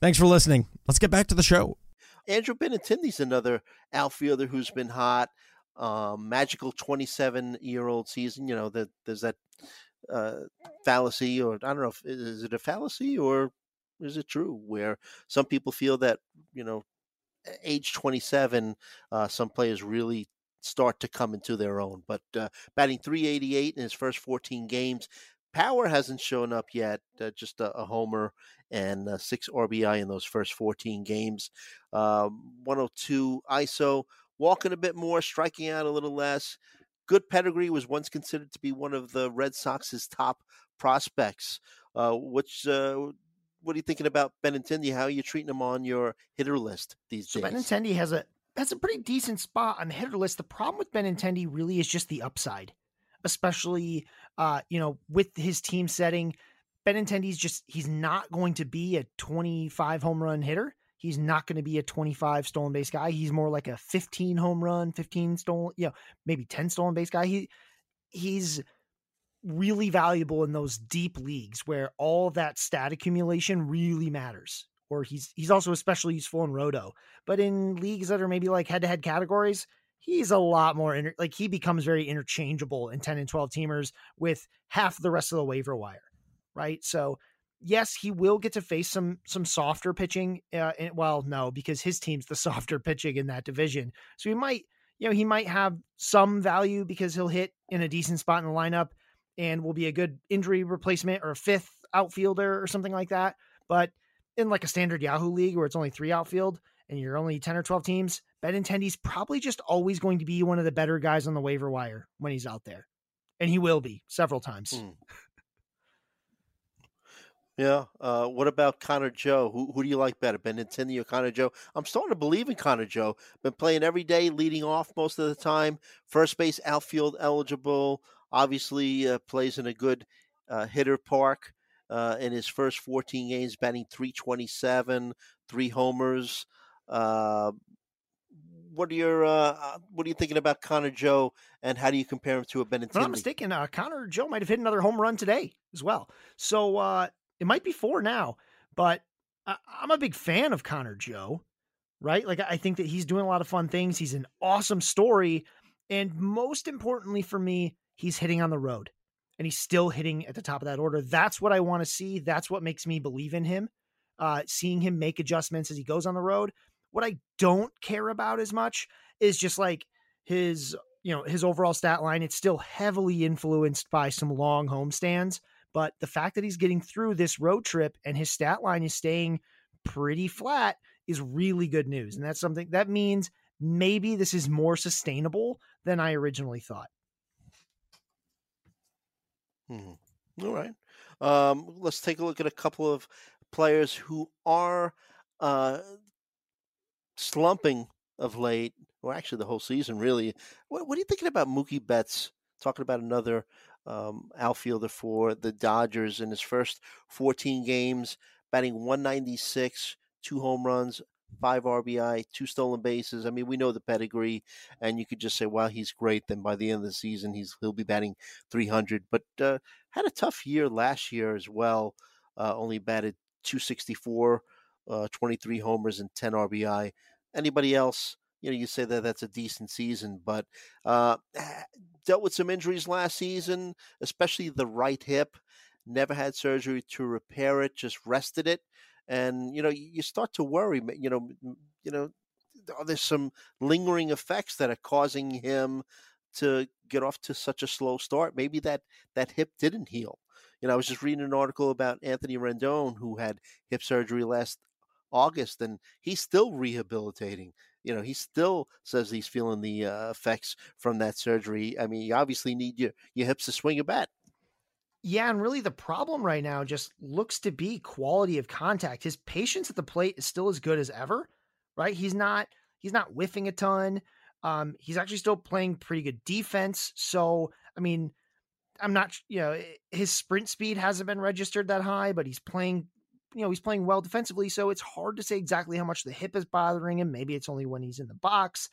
Thanks for listening. Let's get back to the show. Andrew Benintendi's another outfielder who's been hot. Um, magical 27 year old season. You know, that there's that uh, fallacy, or I don't know if is it a fallacy or is it true, where some people feel that you know, age 27, uh, some players really start to come into their own. But uh, batting 388 in his first 14 games, power hasn't shown up yet. Uh, just a, a, homer and uh, six RBI in those first 14 games. Um, 102 ISO, walking a bit more, striking out a little less. Good pedigree was once considered to be one of the Red Sox's top prospects. Uh, which uh, what are you thinking about Benintendi? How are you treating him on your hitter list these so days? Benintendi has a that's a pretty decent spot on the hitter list. The problem with Benintendi really is just the upside, especially uh, you know with his team setting. Benintendi's just he's not going to be a 25 home run hitter. He's not going to be a 25 stolen base guy. He's more like a 15 home run, 15 stolen, you know, maybe 10 stolen base guy. He he's really valuable in those deep leagues where all that stat accumulation really matters. Or he's he's also especially useful in roto. But in leagues that are maybe like head-to-head categories, he's a lot more inter- like he becomes very interchangeable in 10 and 12 teamers with half the rest of the waiver wire, right? So yes, he will get to face some some softer pitching. Uh, well, no, because his team's the [laughs] softer pitching in that division. So he might, you know, he might have some value because he'll hit in a decent spot in the lineup and will be a good injury replacement or a fifth outfielder or something like that. But in like a standard Yahoo league where it's only three outfield and you're only 10 or 12 teams, Benintendi's probably just always going to be one of the better guys on the waiver wire when he's out there. And he will be several times. Mm. Yeah. Uh, what about Connor Joe? Who who do you like better, Benintendi or Connor Joe? I'm starting to believe in Connor Joe. Been playing every day, leading off most of the time. First base, outfield eligible. Obviously, uh, plays in a good uh, hitter park. Uh, in his first 14 games, batting 327, three homers. Uh, what are your uh, what are you thinking about Connor Joe, and how do you compare him to a Benintendi? If I'm not mistaken, Connor Joe might have hit another home run today as well. So it might be four now, but I, I'm a big fan of Connor Joe, right? Like, I think that he's doing a lot of fun things. He's an awesome story. And most importantly for me, he's hitting on the road and he's still hitting at the top of that order. That's what I want to see. That's what makes me believe in him. Uh, seeing him make adjustments as he goes on the road. What I don't care about as much is just like his, you know, his overall stat line. It's still heavily influenced by some long homestands. But the fact that he's getting through this road trip and his stat line is staying pretty flat is really good news. And that's something that means maybe this is more sustainable than I originally thought. Hmm. All right. Um, let's take a look at a couple of players who are uh, slumping of late, or actually the whole season, really. What, what are you thinking about Mookie Betts? Talking about another um, outfielder for the Dodgers in his first 14 games, batting 196, two home runs, five RBI, two stolen bases. I mean, we know the pedigree, and you could just say, "Well, he's great." Then by the end of the season, he's he'll be batting 300. But uh, had a tough year last year as well. Uh, only batted 264, uh, 23 homers, and 10 RBI. anybody else, you know, you say that that's a decent season, but uh, dealt with some injuries last season, especially the right hip. Never had surgery to repair it, just rested it, and you know, you start to worry. You know, you know, there's some lingering effects that are causing him to get off to such a slow start. Maybe that that hip didn't heal. You know, I was just reading an article about Anthony Rendon who had hip surgery last August, and he's still rehabilitating. You know, he still says he's feeling the uh, effects from that surgery. I mean, you obviously need your your hips to swing a bat. Yeah, and really the problem right now just looks to be quality of contact. His patience at the plate is still as good as ever, right? He's not he's not whiffing a ton. Um, he's actually still playing pretty good defense. So, I mean, I'm not, you know, his sprint speed hasn't been registered that high, but he's playing, you know, he's playing well defensively. So it's hard to say exactly how much the hip is bothering him. Maybe it's only when he's in the box.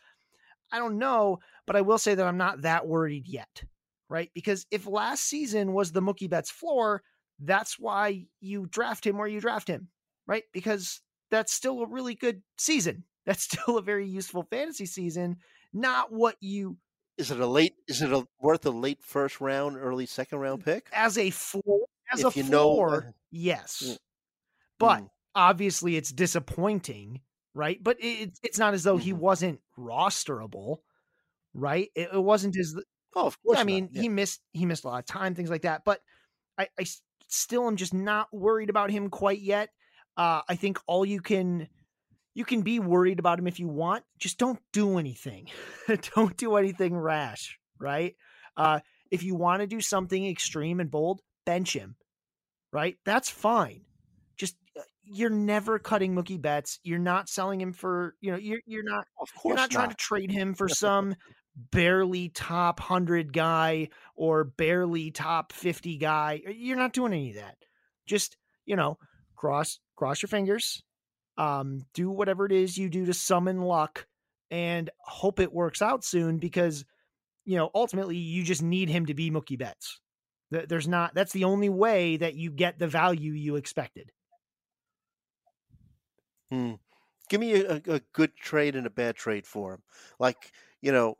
I don't know, but I will say that I'm not that worried yet, right? Because if last season was the Mookie Betts floor, that's why you draft him where you draft him, right? Because that's still a really good season. [laughs] That's still a very useful fantasy season. Not what you is it a late? Is it a worth a late first round, early second round pick as a floor? As if a floor, know, uh, yes. But mm. obviously it's disappointing, right? But it, it's not as though mm-hmm. he wasn't rosterable, right? It, it wasn't as oh, of course. I mean, yeah. he missed he missed a lot of time, things like that. But I, I still am just not worried about him quite yet. Uh, I think all you can you can be worried about him if you want. Just don't do anything. [laughs] don't do anything rash, right? Uh, if you want to do something extreme and bold, bench him, right? That's fine. You're never cutting Mookie Betts. You're not selling him for you know you're you're not of course you're not, not. trying to trade him for [laughs] some barely top hundred guy or barely top fifty guy. You're not doing any of that. Just you know cross cross your fingers um, do whatever it is you do to summon luck and hope it works out soon because you know ultimately you just need him to be Mookie Betts. There's not that's the only way that you get the value you expected. Hmm. Give me a, a good trade and a bad trade for him. Like you know,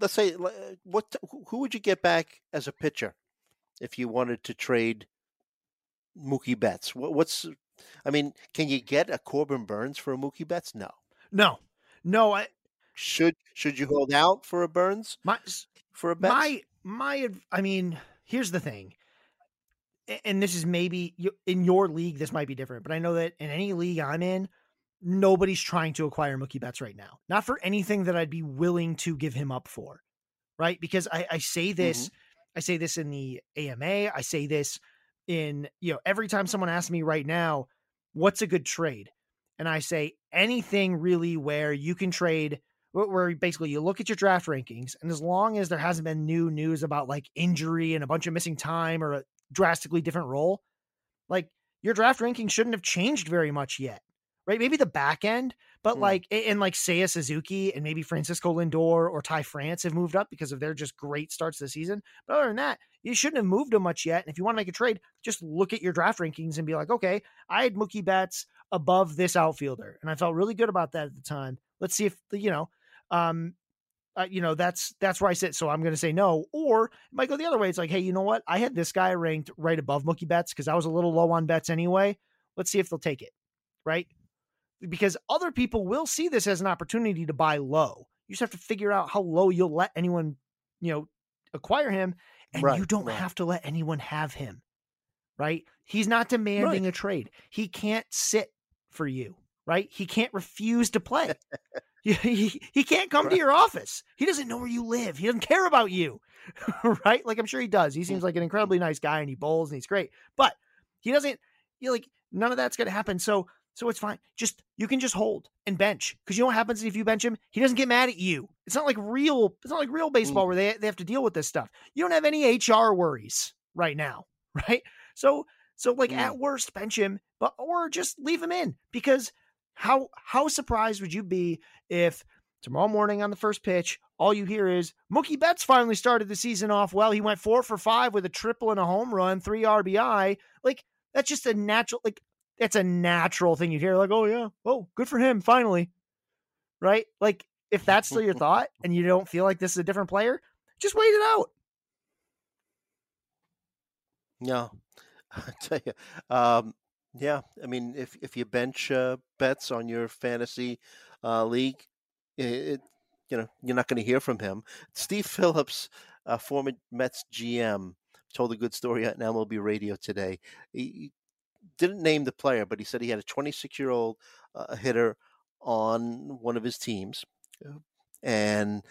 let's say what who would you get back as a pitcher if you wanted to trade Mookie Betts? What's I mean, can you get a Corbin Burnes for a Mookie Betts? No, no, no. I should should you hold out for a Burnes? My for a Betts? My my. I mean, here's the thing, and this is maybe in your league. This might be different, but I know that in any league I'm in, nobody's trying to acquire Mookie Betts right now. Not for anything that I'd be willing to give him up for, right? Because I, I say this, mm-hmm. I say this in the AMA. I say this in you know every time someone asks me right now what's a good trade and i say anything really where you can trade where basically you look at your draft rankings and as long as there hasn't been new news about like injury and a bunch of missing time or a drastically different role like your draft ranking shouldn't have changed very much yet right maybe the back end but mm. like and like Seiya Suzuki and maybe Francisco Lindor or Ty France have moved up because of their just great starts this season but other than that you shouldn't have moved him much yet. And if you want to make a trade, just look at your draft rankings and be like, okay, I had Mookie Betts above this outfielder, and I felt really good about that at the time. Let's see if you know, um, uh, you know, that's that's where I sit. So I'm going to say no, or it might go the other way. It's like, hey, you know what? I had this guy ranked right above Mookie Betts because I was a little low on Betts anyway. Let's see if they'll take it, right? Because other people will see this as an opportunity to buy low. You just have to figure out how low you'll let anyone, you know, acquire him and right, you don't right. have to let anyone have him. Right? He's not demanding right. a trade. He can't sit for you, right? He can't refuse to play. He, he can't come to your office. He doesn't know where you live. He doesn't care about you. [laughs] right? Like I'm sure he does. He seems like an incredibly nice guy and he bowls and he's great. But he doesn't you like none of that's going to happen. So so it's fine. Just you can just hold and bench because you know what happens if you bench him? He doesn't get mad at you. It's not like real. It's not like real baseball mm. where they they have to deal with this stuff. You don't have any HR worries right now, [laughs] right? So so like mm. at worst bench him, but or just leave him in because how how surprised would you be if tomorrow morning on the first pitch all you hear is Mookie Betts finally started the season off well. He went four for five with a triple and a home run, three RBI. Like that's just a natural like that's a natural thing you'd hear, like, oh yeah, oh, good for him, finally. right? Like if that's still your [laughs] thought and you don't feel like this is a different player, just wait it out. No, [laughs] I tell you, um, yeah. I mean, if if you bench uh, Betts on your fantasy uh, league, it, it, you know you're not going to hear from him. Steve [laughs] Phillips, uh, former Mets GM, told a good story on MLB Radio today. He, he didn't name the player, but he said he had a 26 year old uh, hitter on one of his teams, uh, and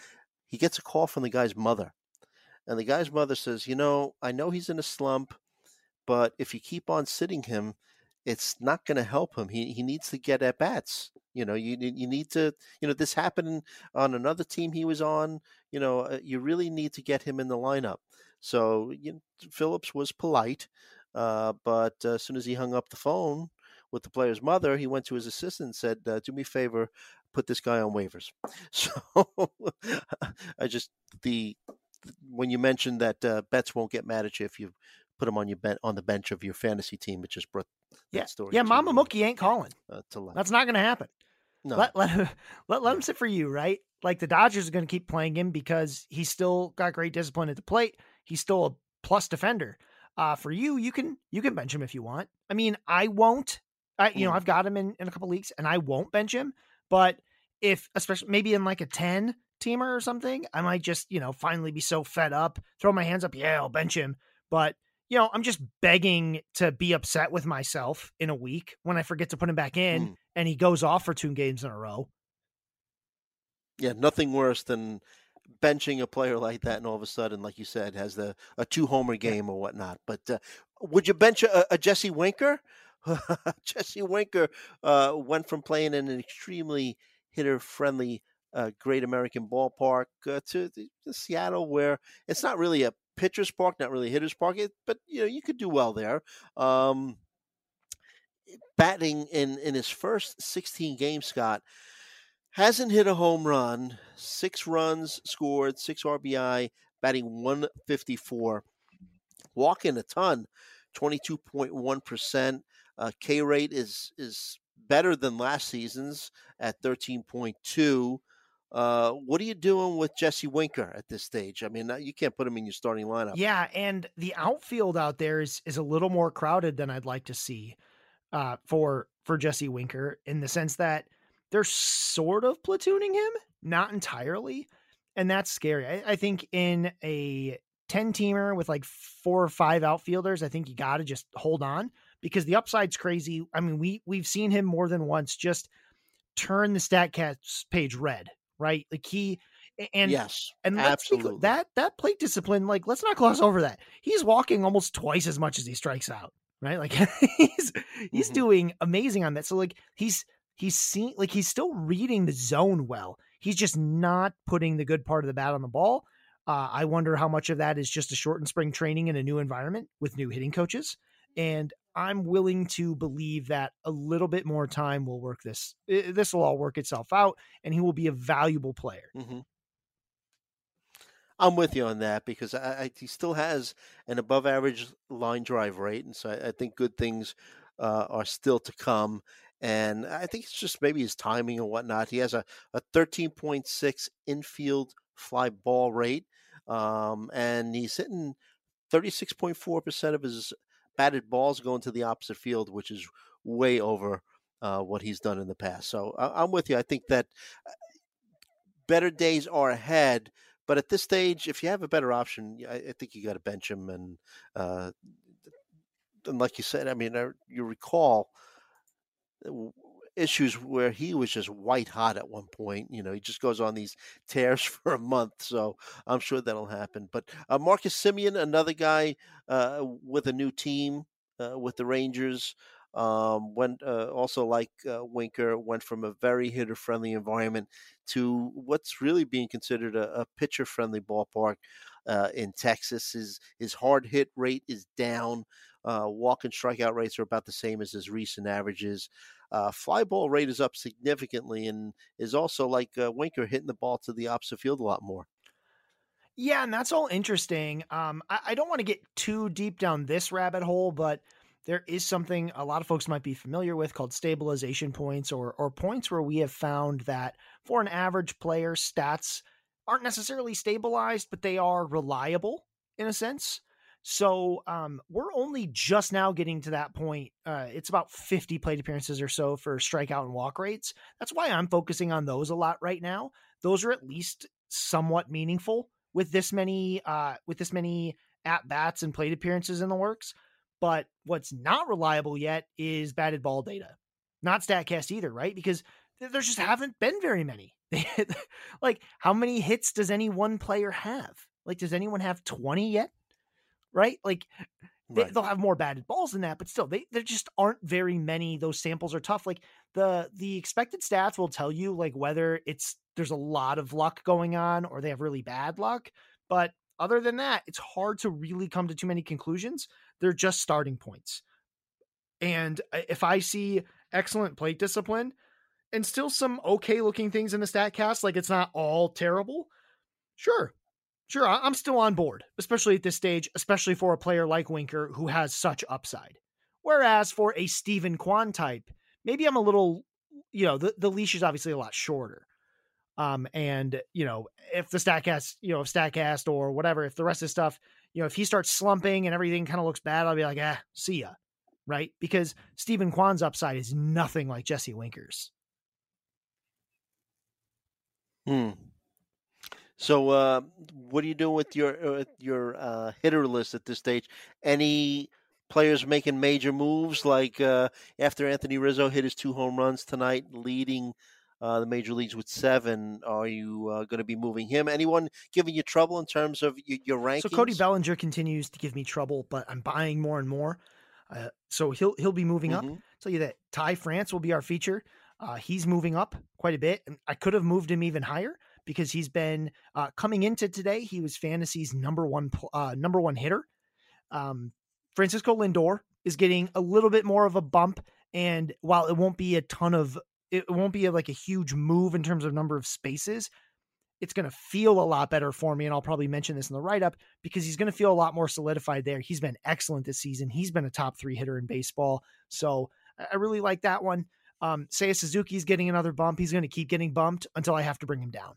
he gets a call from the guy's mother. And the guy's mother says, You know, I know he's in a slump, but if you keep on sitting him, it's not going to help him. He, he needs to get at bats. You know, you you need to. You know, this happened on another team he was on. You know, uh, you really need to get him in the lineup. So you know, Phillips was polite, uh, but uh, as soon as he hung up the phone with the player's mother, he went to his assistant and said, uh, "Do me a favor, put this guy on waivers." [laughs] So I just the when you mentioned that uh, won't get mad at you if you put him on your ben- on the bench of your fantasy team, it just brought yeah, story. Yeah, Mama Mookie ain't calling. Uh, to That's not going to happen. No. Let let [laughs] let, let him sit for you, right? Like the Dodgers are going to keep playing him because he's still got great discipline at the plate. He's still a plus defender. Uh, for you, you can you can bench him if you want. I mean, I won't. I you know Mm. I've got him in in a couple leagues, and I won't bench him. But if especially maybe in like a ten teamer or something, I might just you know finally be so fed up, throw my hands up. Yeah, I'll bench him. But you know, I'm just begging to be upset with myself in a week when I forget to put him back in Mm. and he goes off for two games in a row. Yeah, nothing worse than benching a player [laughs] like that, and all of a sudden, like you said, has the a two homer game or whatnot. But uh, would you bench a, a Jesse Winker? [laughs] Jesse Winker uh, went from playing in an extremely hitter friendly uh, Great American Ballpark uh, to, to Seattle, where it's not really a pitcher's park, not really hitter's park, but you know you could do well there. Um, batting in in his first 16 games, Scott hasn't hit a home run, six runs scored, six RBI, batting 154, walking a ton, 22.1%. Uh, K rate is is better than last season's at 13.2. Uh, what are you doing with Jesse Winker at this stage? I mean, you can't put him in your starting lineup. Yeah, and the outfield out there is is a little more crowded than I'd like to see uh, for for Jesse Winker in the sense that they're sort of platooning him, not entirely, and that's scary. I, I think in a ten teamer with like four or five outfielders, I think you got to just hold on because the upside's crazy. I mean, we we've seen him more than once just turn the Statcast page red, right? Like he and yes, and let's be absolutely. that that plate discipline, like let's not gloss over that. He's walking almost twice as much as he strikes out, right? Like [laughs] he's he's Mhm. doing amazing on that. So like he's he's seeing like he's still reading the zone well. He's just not putting the good part of the bat on the ball. Uh, I wonder how much of that is just a shortened spring training in a new environment with new hitting coaches. And I'm willing to believe that a little bit more time will work this. This will all work itself out, and he will be a valuable player. hmm I'm with you on that because I, I, he still has an above average line drive rate, and so I, I think good things uh, are still to come. And I think it's just maybe his timing and whatnot. He has a, a 13.6 infield fly ball rate, um, and he's hitting 36.4% of his batted balls going to the opposite field, which is way over uh, what he's done in the past. So I, I'm with you. I think that uh, better days are ahead. But at this stage, if you have a better option, I, I think you got to bench him. And uh, and like you said, I mean, I, you recall w- issues where he was just white hot at one point. You know, he just goes on these [laughs] tears for a month. So I'm sure that'll happen. But uh, Marcus Semien, another guy uh, with a new team uh, with the Rangers. Um, went uh, also like uh, Winker went from a very hitter friendly environment to what's really being considered a, a pitcher friendly ballpark uh, in Texas. His his hard hit rate is down. Walk and strikeout rates are about the same as his recent averages. Uh, fly ball rate is up significantly and is also like uh, Winker hitting the ball to the opposite field a lot more. Yeah, and that's all interesting. Um, I, I don't want to get too deep down this rabbit hole, but there is something a lot of folks might be familiar with called stabilization points or or points where we have found that for an average player stats aren't necessarily stabilized but they are reliable in a sense so um, we're only just now getting to that point. Uh, it's about 50 plate appearances or so for strikeout and walk rates. That's why I'm focusing on those a lot right now. Those are at least somewhat meaningful with this many uh, with this many at bats and plate appearances in the works. But what's not reliable yet is batted ball data, not Statcast either, right? Because there just haven't been very many. [laughs] like, how many hits does any one player have? Like, does anyone have 20 yet? Right? Like they, will have more batted balls than that, but still, they there just aren't very many. Those samples are tough. Like the the expected stats will tell you like whether it's there's a lot of luck going on or they have really bad luck. But other than that, it's hard to really come to too many conclusions. They're just starting points. And uh, if I see excellent plate discipline and still some okay looking things in the Statcast, like it's not all terrible, sure, Sure, I'm still on board, especially at this stage, especially for a player like Winker who has such upside. Whereas for a Steven Kwan type, maybe I'm a little, you know, the, the leash is obviously a lot shorter. Um, and you know, if the Statcast, you know, if Statcast or whatever, if the rest of stuff, you know, if he starts slumping and everything kind of looks bad, I'll be like, ah, see ya. Right. Because Steven Kwan's upside is nothing like Jesse Winker's. Hmm. So, uh, what are you doing with your uh, your uh, hitter list at this stage? Any players making major moves? Like uh, after Anthony Rizzo hit his two home runs tonight, leading uh, the major leagues with seven, are you uh, going to be moving him? Anyone giving you trouble in terms of your, your rankings? So Cody Bellinger continues to give me trouble, but I'm buying more and more. so he'll he'll be moving mm-hmm. up. tell you that Ty France will be our feature. he's moving up quite a bit, and I could have moved him even higher because he's been uh, coming into today. He was fantasy's number one uh, number one hitter. Um, Francisco Lindor is getting a little bit more of a bump, and while it won't be a ton of, it won't be a, like a huge move in terms of number of spaces. It's going to feel a lot better for me, and I'll probably mention this in the write up because he's going to feel a lot more solidified there. He's been excellent this season. He's been a top three hitter in baseball, so I really like that one. Um, Seiya Suzuki's getting another bump. He's going to keep getting bumped until I have to bring him down.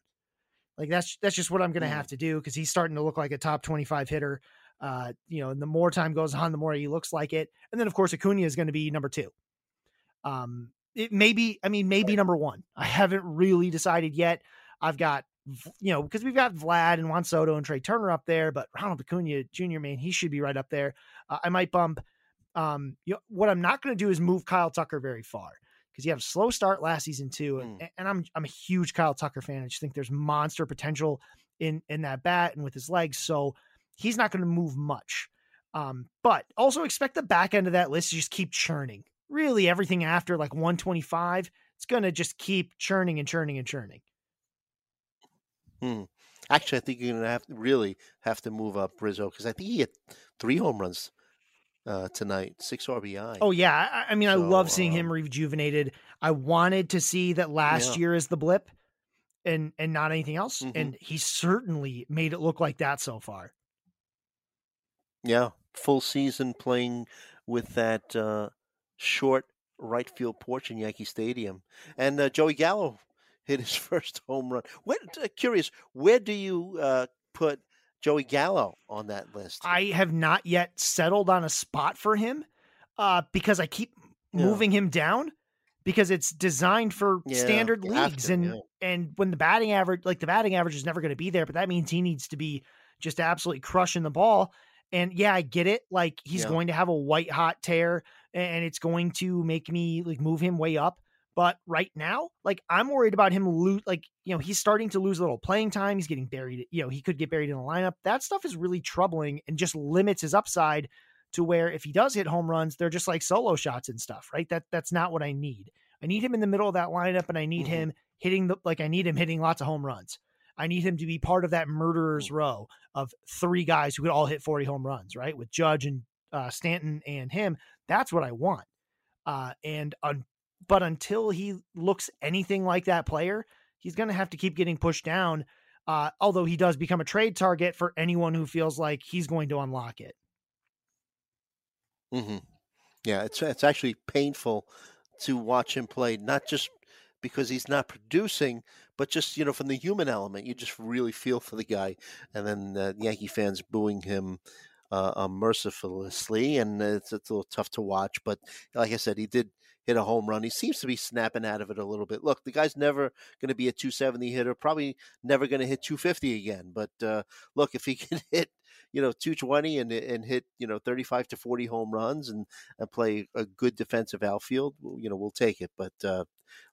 Like that's that's just what I'm going to have to do because he's starting to look like a top 25 hitter. Uh, you know, and the more time goes on, the more he looks like it. And then of course Acuna is going to be number two. Um, it may be, I mean, maybe number one. I haven't really decided yet. I've got, you know, because we've got Vlad and Juan Soto and Trea Turner up there, but Ronald Acuna Jr. Man, he should be right up there. Uh, I might bump. Um, you know, what I'm not going to do is move Kyle Tucker very far because he had a slow start last season too. And, mm. and I'm I'm a huge Kyle Tucker fan. I just think there's monster potential in in that bat and with his legs. So he's not going to move much. Um, but also expect the back end of that list to just keep churning. Really, everything after like 125, it's going to just keep churning and churning and churning. Hmm. Actually, I think you're going to have to really have to move up Rizzo because I think he had three home runs uh, tonight, six RBI. Oh yeah, I, I mean, so, I love seeing him um rejuvenated. I wanted to see that last yeah. year is the blip, and and not anything else. Mm-hmm. And he certainly made it look like that so far. Yeah, full season playing with that uh, short right field porch in Yankee Stadium, and uh, Joey Gallo hit his [laughs] first home run. Where, uh, curious, where do you uh, put Joey Gallo on that list. I have not yet settled on a spot for him uh, because I keep yeah. moving him down because it's designed for yeah, standard leagues to, and yeah. and when the batting average like the batting average is never going to be there but that means he needs to be just absolutely crushing the ball and yeah I get it like he's going to have a white hot tear and it's going to make me like move him way up but right now, like I'm worried about him lose. Like you know, he's starting to lose a little playing time. He's getting buried. You know, he could get buried in the lineup. That stuff is really troubling and just limits his upside to where if he does hit home runs, they're just like solo shots and stuff. Right? That that's not what I need. I need him in the middle of that lineup, and I need mm-hmm. him hitting the like I need him hitting lots of home runs. I need him to be part of that murderer's mm-hmm. row of three guys who could all hit 40 home runs, right? With Judge and uh, Stanton and him. That's what I want. Uh, and un- but until he looks anything like that player, he's going to have to keep getting pushed down. Uh, although he does become a trade target for anyone who feels like he's going to unlock it. Mm-hmm. Yeah, it's it's actually painful to watch him play, not just because he's not producing, but just you know from the human element, you just really feel for the guy. And then uh, Yankee fans booing him uh, uh, mercilessly, and it's, it's a little tough to watch. But like I said, he did hit a home run. He seems to be snapping out of it a little bit. Look, the guy's never going to be a 270 hitter, probably never going to hit 250 again. But uh, look, if he [laughs] can hit, you know, 220 and and hit, you know, 35 to 40 home runs and and play a good defensive outfield, you know, we'll take it. But uh,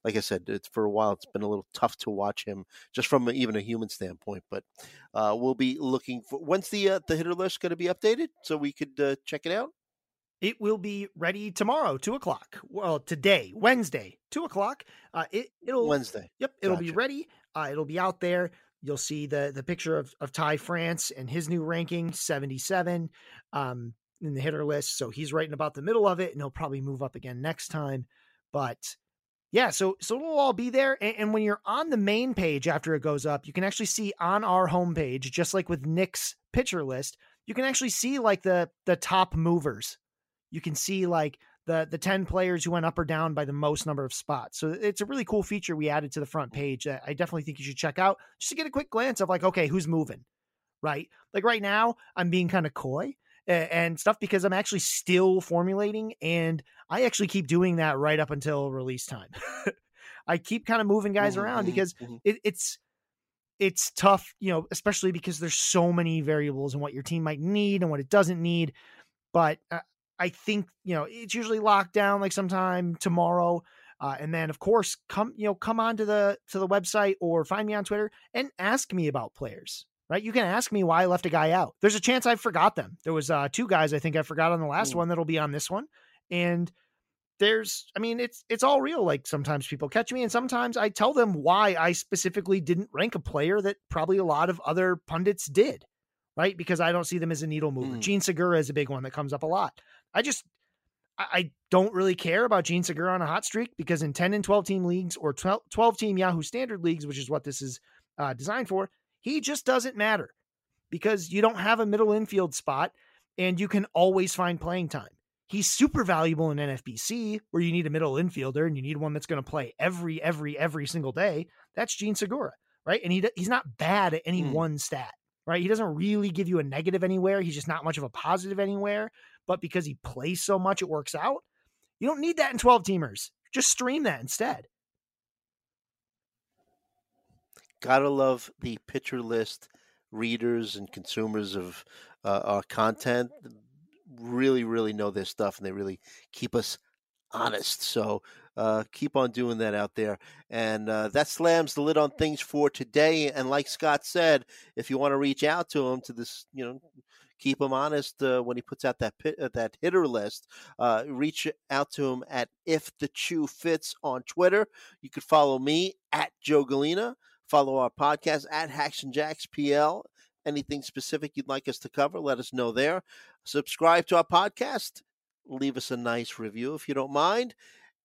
like I said, it's for a while. It's been a little tough to watch him, just from even a human standpoint. But uh, we'll be looking for when's the uh, the hitter list going to be updated so we could uh, check it out. It will be ready tomorrow, two o'clock. Well, today, Wednesday, two o'clock. Uh, it it'll Wednesday. Yep, it'll Gotcha. be ready. Uh, it'll be out there. You'll see the the picture of of Ty France and his new ranking, seventy seven, um, in the hitter list. So he's right in about the middle of it, and he'll probably move up again next time. But yeah, so so it'll all be there. And, and when you're on the main page after it goes up, you can actually see on our homepage, just like with Nick's pitcher list, you can actually see like the the top movers. You can see like the the 10 players who went up or down by the most number of spots. So it's a really cool feature we added to the front page that I definitely think you should check out just to get a quick glance of like, okay, who's moving, right? Like right now, I'm being kind of coy and stuff because I'm actually still formulating and I actually keep doing that right up until release time. [laughs] I keep kind of moving guys Mhm, around mhm, because mhm. it, it's it's tough, you know, especially because there's so many variables and what your team might need and what it doesn't need. But uh, I think you know it's usually locked down like sometime tomorrow, uh, and then of course come you know come on to the to the website or find me on Twitter and ask me about players. Right, you can ask me why I left a guy out. There's a chance I forgot them. There was uh, two guys I think I forgot on the last Mm. one that'll be on this one, and there's i mean it's it's all real like sometimes people catch me and sometimes i tell them why i specifically didn't rank a player that probably a lot of other pundits did right because i don't see them as a needle mover Mm. Jean Segura is a big one that comes up a lot i just I, don't really care about Jean Segura on a hot streak because in 10 and 12 team leagues or 12, 12 team yahoo standard leagues which is what this is uh, designed for he just doesn't matter because you don't have a middle infield spot and you can always find playing time He's super valuable in NFBC where you need a middle infielder and you need one that's going to play every, every, every single day. That's Jean Segura, right? And he he's not bad at any Hmm. one stat, right? He doesn't really give you a negative anywhere. He's just not much of a positive anywhere. But because he plays so much, it works out. You don't need that in 12 teamers. Just stream that instead. Gotta love the pitcher list readers and consumers of uh, our content. Really, really know their stuff, and they really keep us honest. So uh, keep on doing that out there. And uh, that slams the lid on things for today. And like Scott said, if you want to reach out to him to this, you know, keep him honest uh, when he puts out that pit, uh, that hitter list. Uh, reach out to him at if the Chu fits on Twitter. You could follow me at Joe Gallina. Follow our podcast at Hacks and Jacks PL. Anything specific you'd like us to cover, let us know there. Subscribe to our podcast. Leave us a nice review if you don't mind.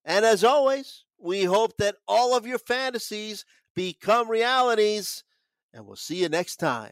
And as always, we hope that all of your fantasies become realities. And we'll see you next time.